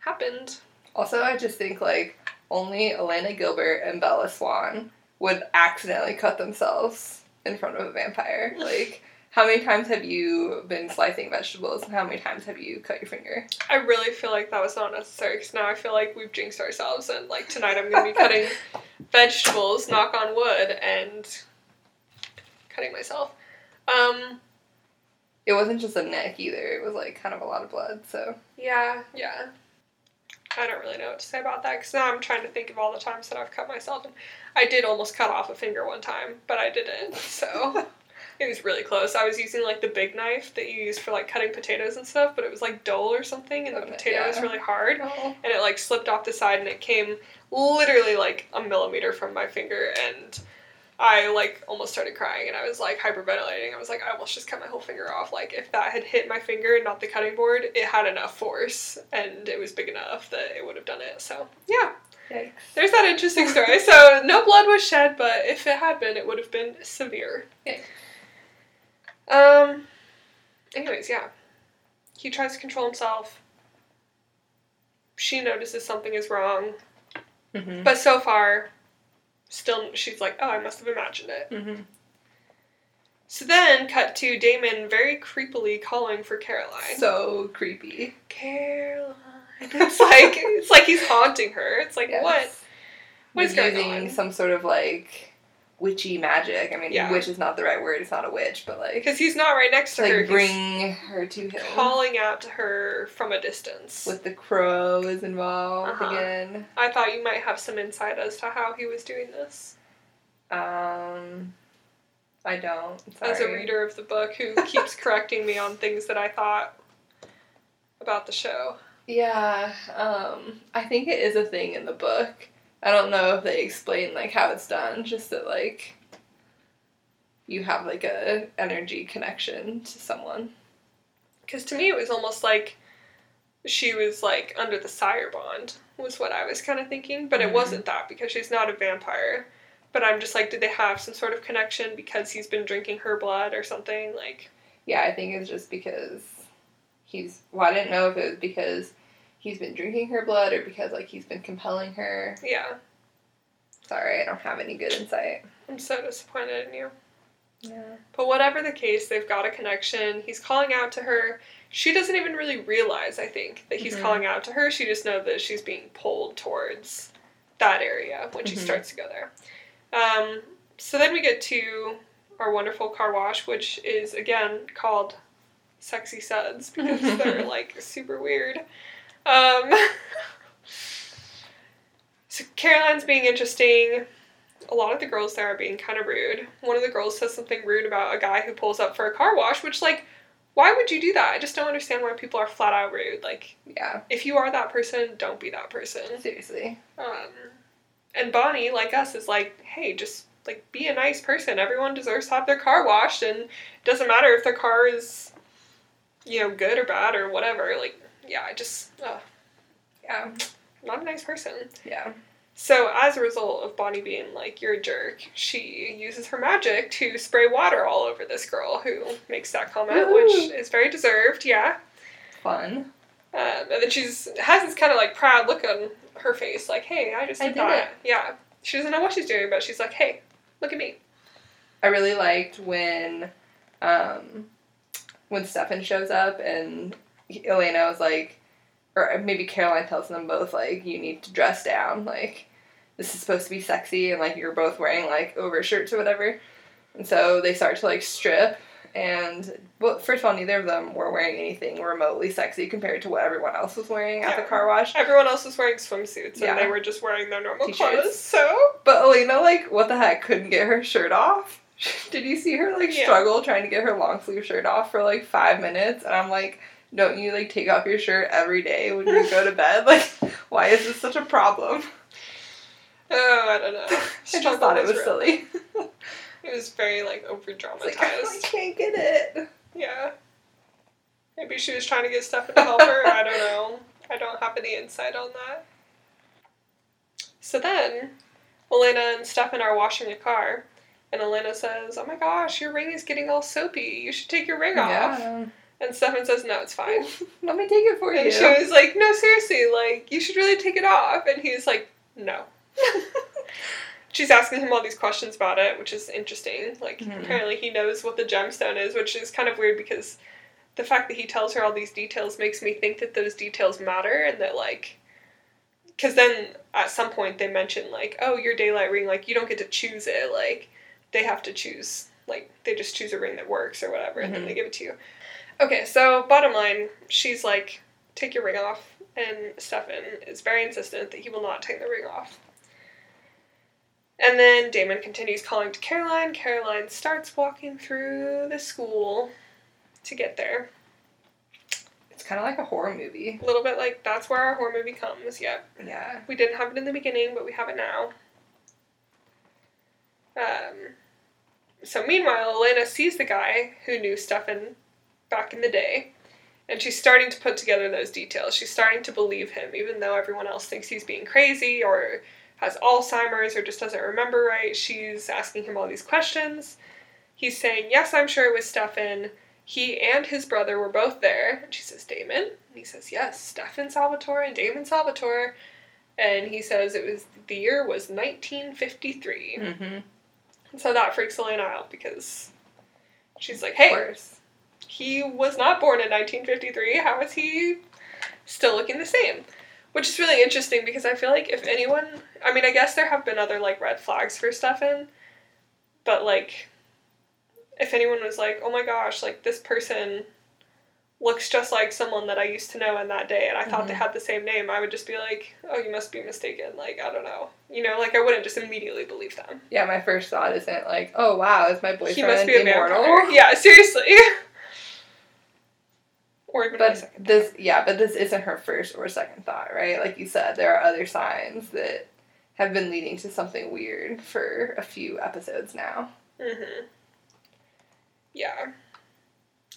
happened. Also, I just think like only Elena Gilbert and Bella Swan would accidentally cut themselves in front of a vampire. *laughs* Like, how many times have you been slicing vegetables, and how many times have you cut your finger? I really feel like that was not necessary because now I feel like we've jinxed ourselves and like tonight I'm gonna be *laughs* cutting vegetables, knock on wood, and cutting myself. Um, It wasn't just a neck either. It was like kind of a lot of blood. So yeah, yeah. I don't really know what to say about that because now I'm trying to think of all the times that I've cut myself, and I did almost cut off a finger one time, but I didn't. So *laughs* *laughs* it was really close. I was using like the big knife that you use for like cutting potatoes and stuff, but it was like dull or something, and the Okay, potato was really hard. oh. and it like slipped off the side and it came literally like a millimeter from my finger and I like almost started crying and I was like hyperventilating. I was like, I almost just cut my whole finger off. Like if that had hit my finger and not the cutting board, it had enough force and it was big enough that it would have done it. So yeah, Yikes. there's that interesting story. *laughs* so no blood was shed, but if it had been, it would have been severe. Yikes. Um. Anyways, yeah, he tries to control himself. She notices something is wrong. Mm-hmm. But so far, still, she's like, oh, I must have imagined it. Mm-hmm. So then, cut to Damon very creepily calling for Caroline. So creepy. Caroline. It's like it's like he's haunting her. It's like *laughs* Yes. what? What is He's going using on? some sort of like witchy magic. I mean, Yeah. witch is not the right word. It's not a witch, but like, Because he's not right next to her. like He's bring her to him. calling out to her from a distance. With the crow is involved Uh-huh. again. I thought you might have some insight as to how he was doing this. Um, I don't. Sorry. As a reader of the book who *laughs* keeps correcting me on things that I thought about the show. Yeah, um, I think it is a thing in the book. I don't know if they explain like how it's done. Just that like you have like a energy connection to someone. Because to me, it was almost like she was like under the sire bond was what I was kind of thinking, but it Mhm. wasn't that because she's not a vampire. But I'm just like, did they have some sort of connection because he's been drinking her blood or something? Like, Yeah, I think it's just because he's. Well, I didn't know if it was because he's been drinking her blood or because like he's been compelling her. yeah, Sorry, I don't have any good insight. I'm so disappointed in you. Yeah. But whatever the case, they've got a connection. He's calling out to her. She doesn't even really realize, I think, that he's Mhm. calling out to her. She just knows that she's being pulled towards that area when she Mhm. starts to go there. Um, so then we get to our wonderful car wash, which is again called Sexy Suds because *laughs* they're like super weird. Um, *laughs* so Caroline's being interesting. A lot of the girls there are being kind of rude. One of the girls says something rude about a guy who pulls up for a car wash, which, like, why would you do that? I just don't understand why people are flat out rude. Like, Yeah. if you are that person, don't be that person. Seriously. Um, and Bonnie, like us, is like, hey, just like be a nice person. Everyone deserves to have their car washed, and it doesn't matter if their car is, you know, good or bad or whatever. Like, yeah, I just, uh, Yeah. not a nice person. Yeah. So as a result of Bonnie being like, you're a jerk, she uses her magic to spray water all over this girl who makes that comment, which is very deserved, yeah. Fun. Um, and then she's has this kind of like proud look on her face, like, "Hey, I just I did, did that." Yeah, she doesn't know what she's doing, but she's like, "Hey, look at me." I really liked when, um, when Stefan shows up and Elena was like, or maybe Caroline tells them both like, you need to dress down. Like, this is supposed to be sexy, and like you're both wearing like overshirts or whatever. And so they start to like strip. And well, first of all, neither of them were wearing anything remotely sexy compared to what everyone else was wearing at the car wash. Everyone else was wearing swimsuits, and they were just wearing their normal T-shirts. clothes. So But Elena, like, what the heck, couldn't get her shirt off. *laughs* Did you see her like Yeah. struggle trying to get her long sleeve shirt off for like five minutes? And I'm like, don't you like take off your shirt every day when you go to bed? Like, *laughs* why is this such a problem? oh, I don't know. *laughs* I just thought it was real. silly. *laughs* It was very like over dramatized. like, I can't get it. Yeah. Maybe she was trying to get Stefan to help her. I don't know. I don't have any insight on that. So then, Elena and Stefan are washing a car, and Elena says, "Oh my gosh, your ring is getting all soapy. You should take your ring off." Yeah. And Stefan says, "No, it's fine." *laughs* Let me take it for And you. she was like, "No, seriously, like you should really take it off." And he's like, "No." *laughs* She's asking him all these questions about it, which is interesting. Like Mhm. apparently he knows what the gemstone is, which is kind of weird because the fact that he tells her all these details makes me think that those details matter and that like because then at some point they mention like, "Oh, your daylight ring, like you don't get to choose it. Like they have to choose like they just choose a ring that works or whatever and then they give it to you." Okay, so bottom line, she's like, "Take your ring off." And Stefan is very insistent that he will not take the ring off. And then Damon continues calling to Caroline. Caroline starts walking through the school to get there. It's kind of like a horror movie. A little bit like that's where our horror movie comes. Yep. Yeah. We didn't have it in the beginning, but we have it now. Um, so meanwhile, Elena sees the guy who knew Stefan back in the day, and she's starting to put together those details. She's starting to believe him, even though everyone else thinks he's being crazy or has Alzheimer's or just doesn't remember right. She's asking him all these questions. He's saying, Yes, I'm sure it was Stefan. He and his brother were both there. And she says, Damon? And he says, Yes, Stefan Salvatore and Damon Salvatore. And he says it was the year was 1953. Mm-hmm. And so that freaks Elena out because she's like, Of Hey, course. He was not born in 1953. How is he still looking the same? Which is really interesting because I feel like if anyone, I mean, I guess there have been other like red flags for Stefan, but like, if anyone was like, oh my gosh, like this person looks just like someone that I used to know in that day and I thought they Mhm. had the same name, I would just be like, oh, you must be mistaken. Like, I don't know. You know, like I wouldn't just immediately believe them. Yeah, my first thought isn't like, oh wow, is my boyfriend he must be a immortal? vampire. Yeah, seriously. *laughs* or even But second. this, yeah, but this isn't her first or second thought, right? Like you said, there are other signs that have been leading to something weird for a few episodes now. Mm-hmm. Yeah.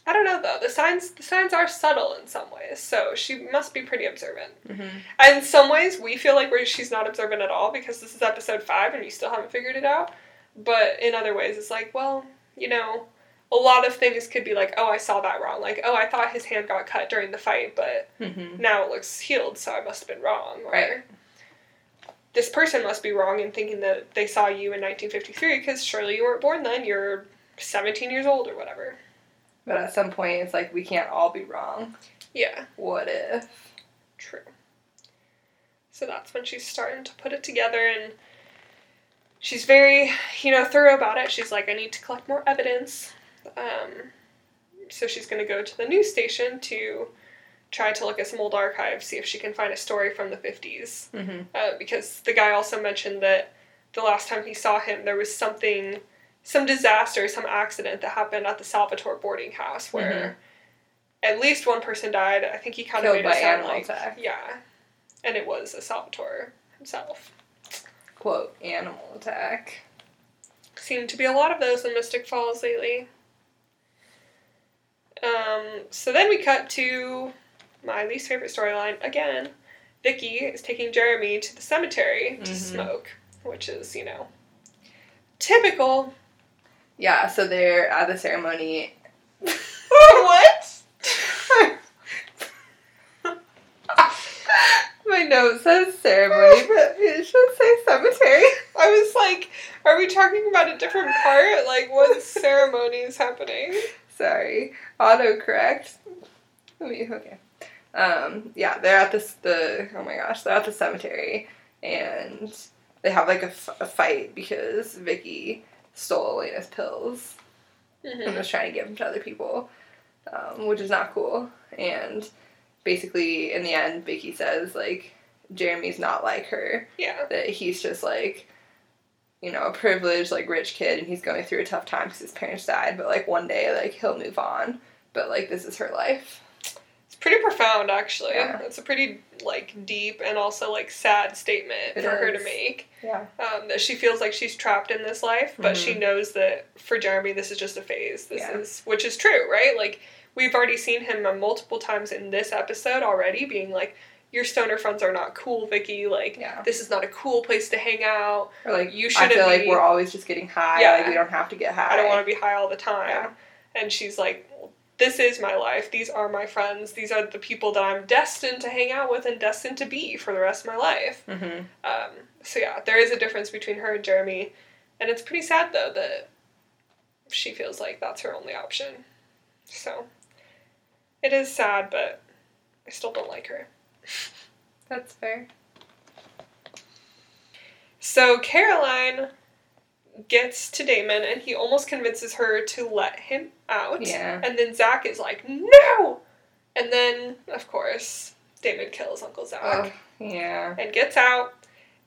I don't know though. The signs the signs are subtle in some ways, so she must be pretty observant. Mm-hmm. And in some ways, we feel like we're, she's not observant at all because this is episode five and you still haven't figured it out. But in other ways, it's like, well, you know, a lot of things could be like, oh, I saw that wrong. Like, oh, I thought his hand got cut during the fight, but Mm-hmm. now it looks healed, so I must have been wrong. Or, Right. This person must be wrong in thinking that they saw you in 1953 because surely you weren't born then. You're 17 years old or whatever. But at some point, it's like we can't all be wrong. Yeah, What if? true. So that's when she's starting to put it together and she's very, you know, thorough about it. She's like, I need to collect more evidence. Um, so she's going to go to the news station to try to look at some old archives, see if she can find a story from the 50s. Mm-hmm. uh, because the guy also mentioned that the last time he saw him, there was something, some disaster, some accident that happened at the Salvatore boarding house where at least one person died. I think he kind of made it sound like attack. yeah, and it was a Salvatore himself. Quote animal attack. Seem to be a lot of those in Mystic Falls lately. Um, so then we cut to my least favorite storyline again. Vicki is taking Jeremy to the cemetery to Mhm. smoke, which is, you know, typical. Yeah. So they're at the ceremony. *laughs* what? *laughs* My note says ceremony, but it should say cemetery. I was like, are we talking about a different part? Like, what *laughs* ceremony is happening? Sorry. Autocorrect. Let me, okay. Um, yeah, they're at this, the, oh my gosh, they're at the cemetery and they have like a, f- a fight because Vicki stole Elena's pills and Mhm. was trying to give them to other people, um, which is not cool. And basically, in the end, Vicki says, like, Jeremy's not like her, Yeah. that he's just like, you know, a privileged, like, rich kid and he's going through a tough time because his parents died, but like one day, like, he'll move on. But like, this is her life. It's pretty profound, actually. Yeah. It's a pretty like deep and also like sad statement It for her to make. Yeah. Um, that she feels like she's trapped in this life, but she knows that for Jeremy, this is just a phase. This Mm-hmm. Yeah. is, which is true, right? Like we've already seen him uh, multiple times in this episode already, being like, "Your stoner friends are not cool, Vicki. Like Yeah. this is not a cool place to hang out. Or like, You shouldn't I feel like we're always just getting high. Yeah. Like, we don't have to get high. I don't want to be high all the time." Yeah. And she's like, "This is my life. These are my friends. These are the people that I'm destined to hang out with and destined to be for the rest of my life." Mm-hmm. Um, so yeah, there is a difference between her and Jeremy, and it's pretty sad though that she feels like that's her only option. So it is sad, but I still don't like her. That's fair. So Caroline gets to Damon, and he almost convinces her to let him out. Yeah. And then Zach is like, "No!" And then, of course, Damon kills Uncle Zach Oh, yeah. and gets out,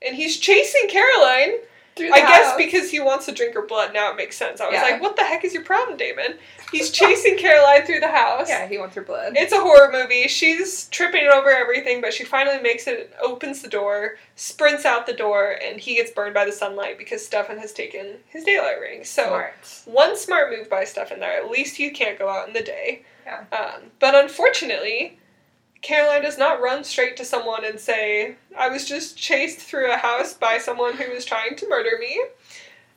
and he's chasing Caroline. I guess house. because he wants to drink her blood. Now it makes sense. I was Yeah. like, "What the heck is your problem, Damon?" *laughs* He's chasing Caroline through the house. Yeah, he wants her blood. It's a horror movie. She's tripping over everything, but she finally makes it, opens the door, sprints out the door, and he gets burned by the sunlight because Stefan has taken his daylight ring. So, Smart. one smart move by Stefan there. At least he can't go out in the day. Yeah. Um, but unfortunately, Caroline does not run straight to someone and say, I was just chased through a house by someone who was trying to murder me.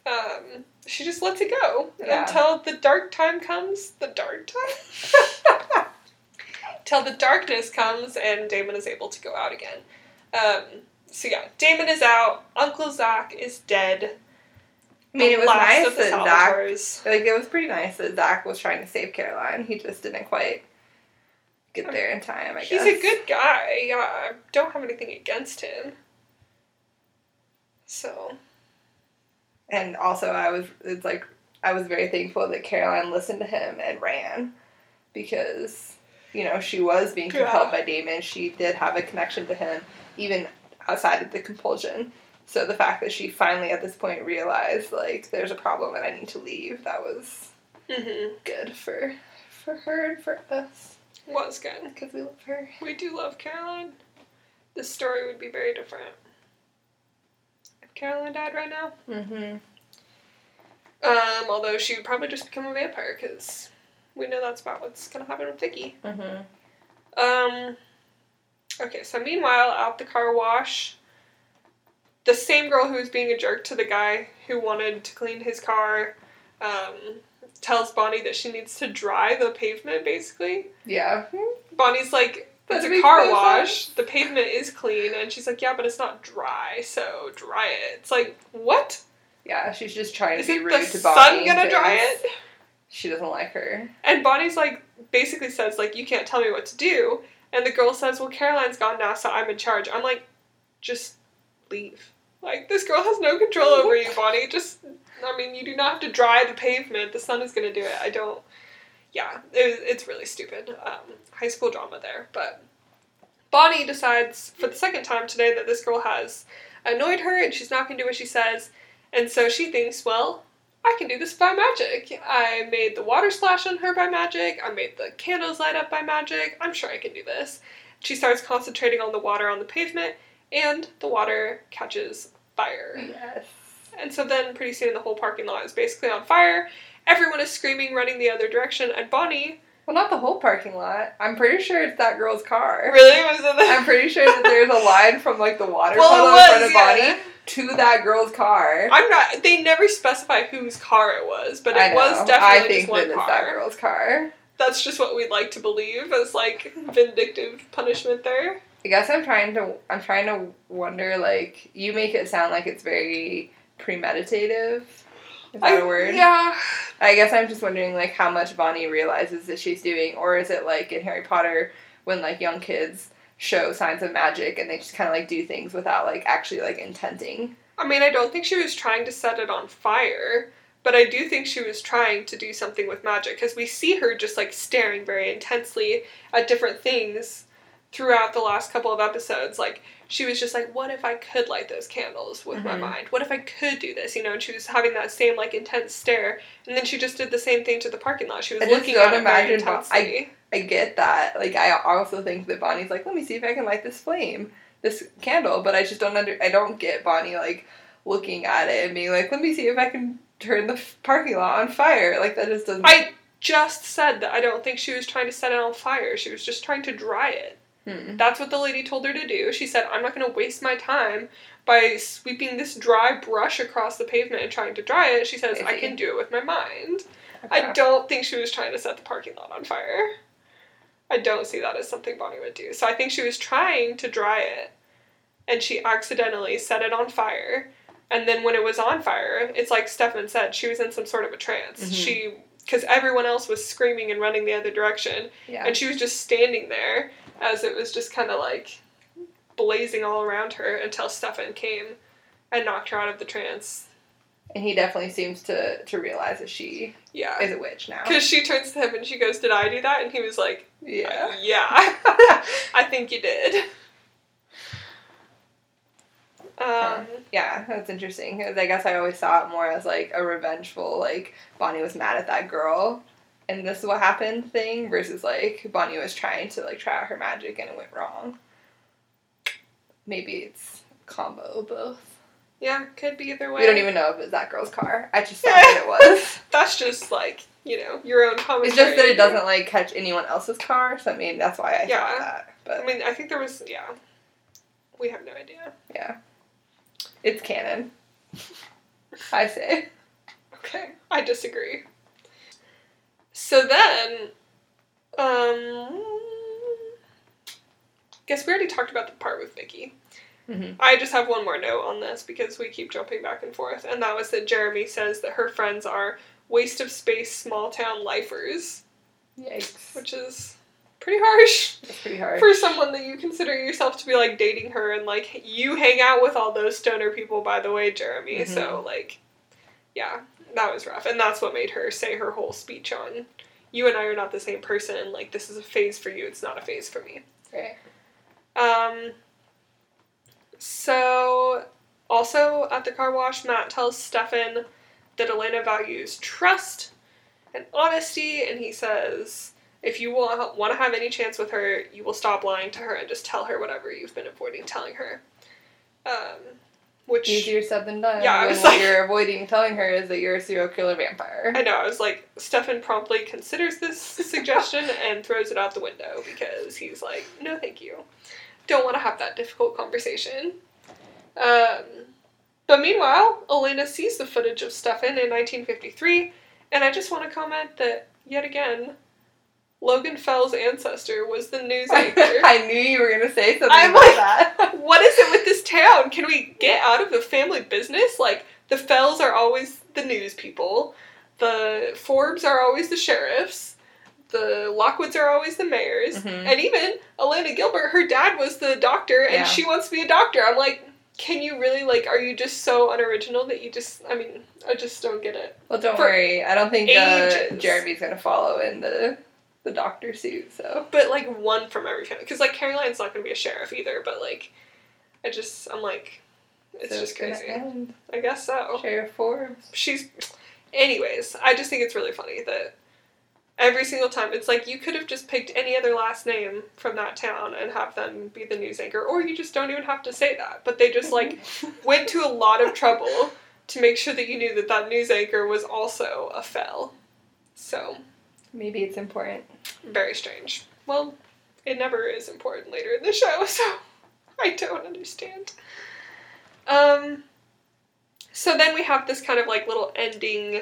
Um, she just lets it go Yeah. until the dark time comes. The dark time? *laughs* Till the darkness comes and Damon is able to go out again. Um, so yeah, Damon is out. Uncle Zach is dead. I mean, The it was nice that Zach. Like, it was pretty nice that Zach was trying to save Caroline. He just didn't quite get there in time, I He's guess. a good guy. Yeah, I don't have anything against him. So And also, I was, it's like, I was very thankful that Caroline listened to him and ran because, you know, she was being compelled Yeah. by Damon. She did have a connection to him, even outside of the compulsion. So the fact that she finally at this point realized, like, there's a problem and I need to leave, that was hmm good for for her and for us was good. because we love her. We do love Caroline. This story would be very different if Caroline died right now. Mm-hmm. Um, although she would probably just become a vampire because we know that's about what's gonna happen with Vicki. Mm-hmm. Um. Okay, so meanwhile, at the car wash, the same girl who was being a jerk to the guy who wanted to clean his car, um, tells Bonnie that she needs to dry the pavement. Basically, Yeah. Bonnie's like, That "It's a car wash. sense. The pavement is clean," and she's like, "Yeah, but it's not dry, so dry it." It's like, what? Yeah, she's just trying to Is be it rude the to sun gonna dry it? She doesn't like her. And Bonnie's like basically says like you can't tell me what to do. And the girl says, "Well, Caroline's gone now, so I'm in charge." I'm like, just leave. Like this girl has no control over you, Bonnie. Just, I mean, you do not have to dry the pavement. The sun is gonna do it. I don't. Yeah, it, it's really stupid. Um, high school drama there, but Bonnie decides for the second time today that this girl has annoyed her and she's not gonna do what she says, and so she thinks, well, I can do this by magic. I made the water splash on her by magic. I made the candles light up by magic. I'm sure I can do this. She starts concentrating on the water on the pavement, and the water catches fire. Yes. And so then, pretty soon, the whole parking lot is basically on fire. Everyone is screaming, running the other direction, and Bonnie Well, not the whole parking lot. I'm pretty sure it's that girl's car. really was the. *laughs* I'm pretty sure that there's a line from like the water well, puddle it in front of yeah. Bonnie to that girl's car. I'm not. They never specify whose car it was, but it was I definitely think just one car. that girl's car. That's just what we'd like to believe as like vindictive punishment there. I guess I'm trying to I'm trying to wonder like you make it sound like it's very premeditative. Is that I- a word? Yeah. I guess I'm just wondering like how much Bonnie realizes that she's doing, or is it like in Harry Potter when like young kids show signs of magic and they just kind of like do things without like actually like intending. I mean, I don't think she was trying to set it on fire, but I do think she was trying to do something with magic because we see her just like staring very intensely at different things throughout the last couple of episodes. Like, she was just like, what if I could light those candles with my Mhm. mind? What if I could do this? You know, and she was having that same like intense stare. And then she just did the same thing to the parking lot. She was I looking at it very imagine Bo- I- I get that. Like I also think that Bonnie's like, let me see if I can light this flame, this candle, but I just don't under I don't get Bonnie like looking at it and being like, let me see if I can turn the f- parking lot on fire. Like that just doesn't. I just said that I don't think she was trying to set it on fire. She was just trying to dry it. Hmm. That's what the lady told her to do. She said, I'm not going to waste my time by sweeping this dry brush across the pavement and trying to dry it. She says, I I can do it with my mind. Okay. I don't think she was trying to set the parking lot on fire. I don't see that as something Bonnie would do. So I think she was trying to dry it and she accidentally set it on fire. And then when it was on fire, it's like Stefan said, she was in some sort of a trance. Mhm. She, because everyone else was screaming and running the other direction. Yeah. And she was just standing there as it was just kind of like blazing all around her until Stefan came and knocked her out of the trance. And he definitely seems to to realize that she Yeah. is a witch now. Because she turns to him and she goes, Did I do that? And he was like, Yeah. Yeah, *laughs* I think you did. Um, Yeah, that's interesting. I guess I always saw it more as like a revengeful, like Bonnie was mad at that girl, and this is what happened thing, versus like Bonnie was trying to like try out her magic and it went wrong. Maybe it's combo of both. yeah, could be either way. We don't even know if it's that girl's car. I just *laughs* thought that it was. *laughs* That's just like, you know, your own commentary. It's just that it doesn't like catch anyone else's car, so I mean that's why I Yeah. thought that. But I mean, I think there was, yeah. We have no idea. yeah, it's canon. *laughs* I say. Okay, I disagree. So then, um, guess we already talked about the part with Vicki. Mhm. I just have one more note on this because we keep jumping back and forth, and that was that Jeremy says that her friends are waste of space small town lifers, Yikes. which is pretty harsh That's pretty hard. for someone that you consider yourself to be like dating her and like you hang out with all those stoner people by the way jeremy Mhm. so like yeah that was rough. And that's what made her say her whole speech on you and i are not the same person. Like this is a phase for you. It's not a phase for me. Right. um so also at the car wash matt tells stefan that elena values trust and honesty and he says if you want, want to have any chance with her you will stop lying to her and just tell her whatever you've been avoiding telling her. Um, which Easier said than done. Yeah, I was what like- you're avoiding telling her is that you're a serial killer vampire. I know. I was like, Stefan promptly considers this suggestion and throws it out the window because he's like, no, thank you. Don't want to have that difficult conversation. Um, but meanwhile, Elena sees the footage of Stefan in 1953, and I just want to comment that, yet again, Logan Fell's ancestor was the news *laughs* anchor. I knew you were gonna say something I'm like- that. *laughs* what is it with this town? Can we get out of the family business? Like, the Fells are always the news people, the Forbes are always the sheriffs, the Lockwoods are always the mayors, Mhm. and even Elena Gilbert, her dad was the doctor, and Yeah. she wants to be a doctor. I'm like, can you really, like, are you just so unoriginal that you just, I mean, I just don't get it. Well, don't For worry. I don't think uh. Jeremy's gonna follow in the the doctor suit. So But, like, one from every family. Because, like, Caroline's not going to be a sheriff either, but, like, I just, I'm like, it's So just gonna crazy. end. I guess so. Sheriff Forbes. she's anyways i just think it's really funny that every single time it's like you could have just picked any other last name from that town and have them be the news anchor or you just don't even have to say that but they just like *laughs* went to a lot of trouble to make sure that you knew that that news anchor was also a fell so Maybe it's important. very strange well it never is important later in the show *laughs* so i don't understand um so then we have this kind of like little ending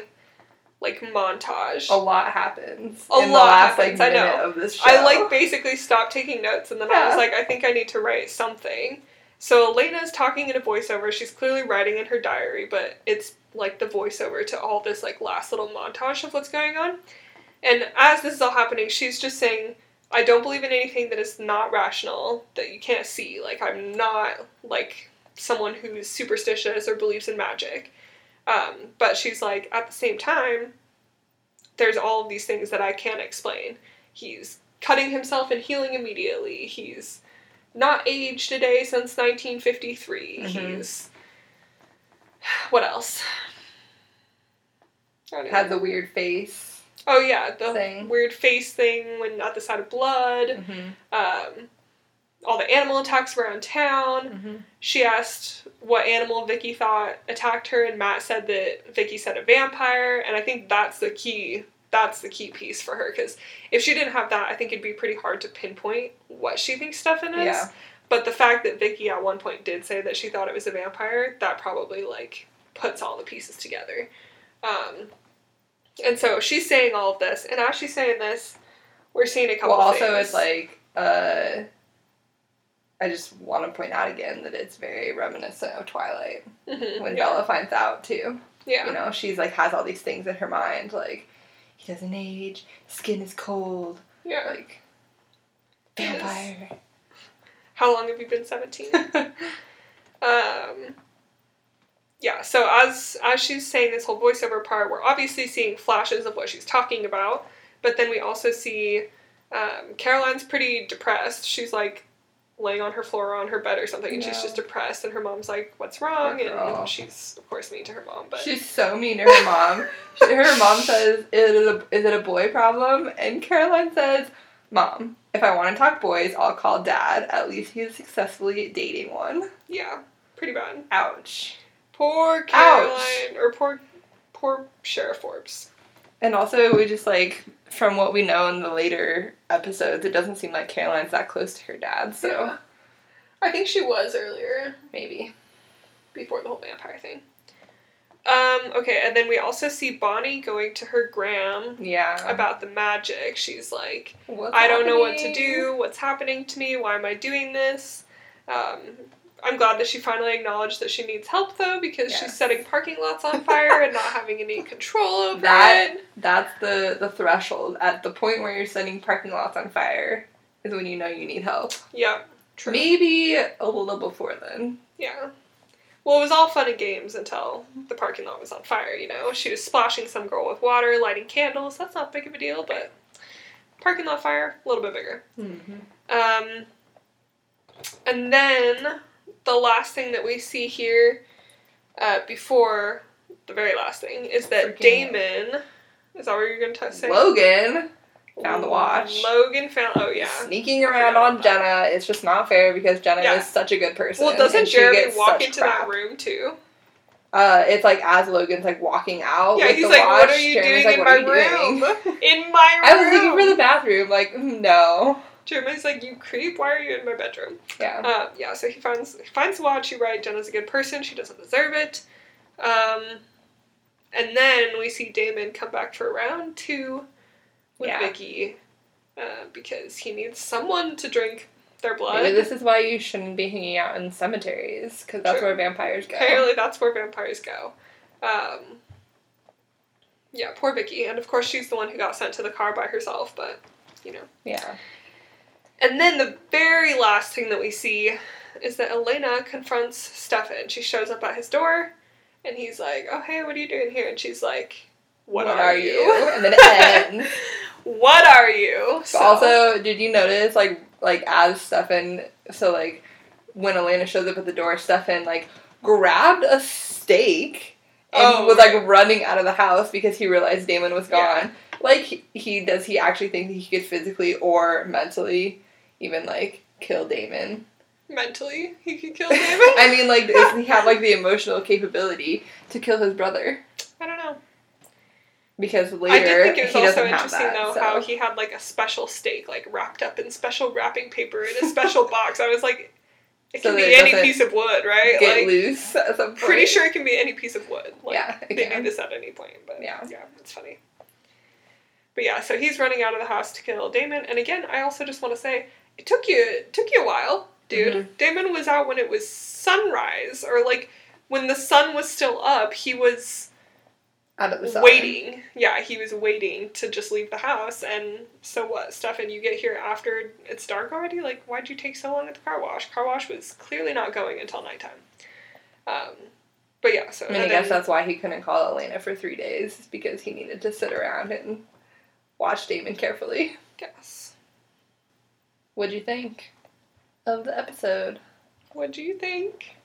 like montage A lot happens A in lot the last happens, like I know. minute of this show. I like basically stopped taking notes and then I was like, I think I need to write something. So Elena's talking in a voiceover. She's clearly writing in her diary, but it's like the voiceover to all this like last little montage of what's going on. And as this is all happening, she's just saying, I don't believe in anything that is not rational, that you can't see. Like I'm not like someone who's superstitious or believes in magic. Um, but she's like, at the same time, there's all of these things that I can't explain. He's cutting himself and healing immediately. He's not aged a day since 1953. Mhm. He's. *sighs* What else? Had the weird face Oh, yeah, the thing. weird face thing when at the side of blood. Mm-hmm. Um, all the animal attacks around town. Mm-hmm. She asked what animal Vicki thought attacked her, and Matt said that Vicki said a vampire, and I think that's the key. That's the key piece for her because if she didn't have that, I think it'd be pretty hard to pinpoint what she thinks Stefan is. Yeah. But the fact that Vicki at one point did say that she thought it was a vampire, that probably like puts all the pieces together. Um, and so she's saying all of this, and as she's saying this, we're seeing a couple. Well, also things. it's like uh, I just want to point out again that it's very reminiscent of Twilight Mhm, when yeah. Bella finds out too. yeah. You know, she's like has all these things in her mind like he doesn't age, skin is cold, yeah. like vampire. How long have you been seventeen? *laughs* Um, yeah, so as as she's saying this whole voiceover part, we're obviously seeing flashes of what she's talking about, but then we also see um, Caroline's pretty depressed. She's like laying on her floor or on her bed or something, and she's just depressed. And her mom's like, "What's wrong?" And she's of course mean to her mom, but She's so mean to her mom. *laughs* Her mom says, is it, a, "Is it a boy problem?" And Caroline says, "Mom, if I want to talk boys, I'll call Dad. At least he's successfully dating one." yeah, pretty bad. Ouch. Poor Caroline or poor poor Sheriff Forbes. And also, we just like from what we know in the later episodes, it doesn't seem like Caroline's that close to her dad. So Yeah. I think she was earlier. maybe. before the whole vampire thing. Um, okay, and then we also see Bonnie going to her gram Yeah. about the magic. She's like, What's I don't know what to do, what's happening to me, why am I doing this? Um, I'm glad that she finally acknowledged that she needs help though, because she's setting parking lots on fire and not having any *laughs* control over That- it. That's the the threshold. At the point where you're setting parking lots on fire is when you know you need help. Yeah, true. Maybe a little before then. Yeah. Well, it was all fun and games until the parking lot was on fire, you know? She was splashing some girl with water, lighting candles. That's not big of a deal, but parking lot fire, a little bit bigger. Mm-hmm. Um, and then the last thing that we see here uh, before the very last thing is that Freaking- Damon. Is that what you're going to say? Logan found the watch. Logan found. Oh yeah. Sneaking around on about that. Jenna. It's just not fair because Jenna Yeah. is such a good person. Well, doesn't Jeremy walk into crap. that room too? Uh, it's like as Logan's like walking out. Yeah, with he's the like, watch, "What are you Jeremy's doing like, in my room? doing?" In my room. *laughs* I was looking for the bathroom. Like, no. Jeremy's like, "You creep! Why are you in my bedroom?" Yeah. Uh, yeah, so he finds he finds the watch. You're right. Jenna's a good person. She doesn't deserve it. Um, and then we see Damon come back for round two with Yeah. Vicki uh, because he needs someone to drink their blood. Maybe this is why you shouldn't be hanging out in cemeteries because that's True. where vampires go. Apparently, that's where vampires go. Um, yeah, poor Vicki, and of course she's the one who got sent to the car by herself. But you know. Yeah. And then the very last thing that we see is that Elena confronts Stefan. She shows up at his door, and he's like, "Oh hey, what are you doing here?" And she's like, "What, are, you?" *laughs* And then it ends. what are you? But also, did you notice like like as Stefan so like when Elena shows up at the door, Stefan like grabbed a stake and Oh, was like running out of the house because he realized Damon was Yeah. gone. Like he, he does he actually think that he could physically or mentally even like kill Damon? mentally he could kill Damon. *laughs* I mean like does he have like the emotional capability to kill his brother? I don't know. Because later I did think it was also interesting that. though so. how he had like a special stake like wrapped up in special wrapping paper in a special *laughs* box. I was like, it So can be it any piece of wood, right? get like, loose at some point. pretty sure it can be any piece of wood. Like, Yeah, they can. do this at any point, but Yeah. yeah, it's funny. But yeah, so he's running out of the house to kill Damon, and again, I also just want to say it took you it took you a while, dude. Mhm. Damon was out when it was sunrise, or like when the sun was still up. He was out of the sun. waiting. Yeah, he was waiting to just leave the house. And so what, Stefan? You get here after it's dark already. Like, why'd you take so long at the car wash? Car wash was clearly not going until nighttime. Um, but yeah, so I mean, I guess then- that's why he couldn't call Elena for three days because he needed to sit around and watch Damon carefully. Guess. What'd you think of the episode? What do you think?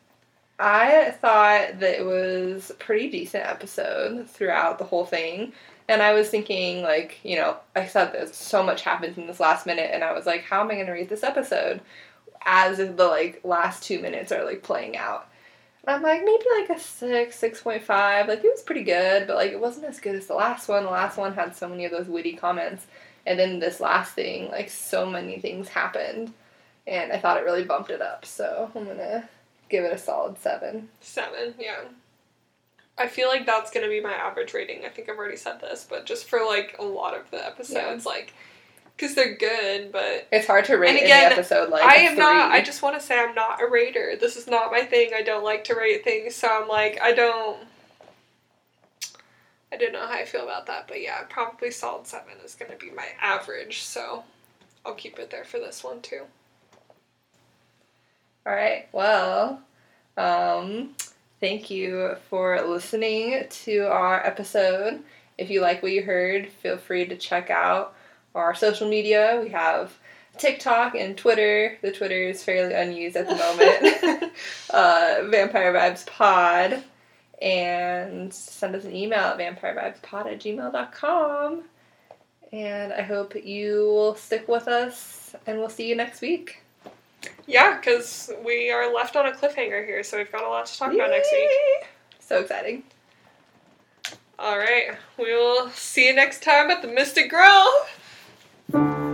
I thought that it was a pretty decent episode throughout the whole thing. And I was thinking, like, you know, I said there's so much happens in this last minute, and I was like, how am I going to read this episode? As the, like, last two minutes are, like, playing out. And I'm like, maybe like a 6, 6.5. Like, it was pretty good, but, like, it wasn't as good as the last one. The last one had so many of those witty comments. And then this last thing, like, so many things happened. And I thought it really bumped it up. So I'm to give it a solid 7. Seven, yeah. I feel like that's gonna be my average rating. I think I've already said this, but just for like a lot of the episodes, like, because they're good, but It's hard to rate And again, episode like I am not. I just want to say I'm not a rater. This is not my thing. I don't like to rate things, so I'm like I don't. I don't know how I feel about that, but yeah, probably solid seven is gonna be my average. So I'll keep it there for this one too. All right. Well, um, thank you for listening to our episode. If you like what you heard, feel free to check out our social media. We have TikTok and Twitter. The Twitter is fairly unused at the moment. *laughs* *laughs* uh, Vampire Vibes Pod. And send us an email at vampirevibespod at gmail.com. And I hope you will stick with us, and we'll see you next week. Yeah, because we are left on a cliffhanger here, so we've got a lot to talk about next week. So exciting. All right, we will see you next time at the Mystic Grill.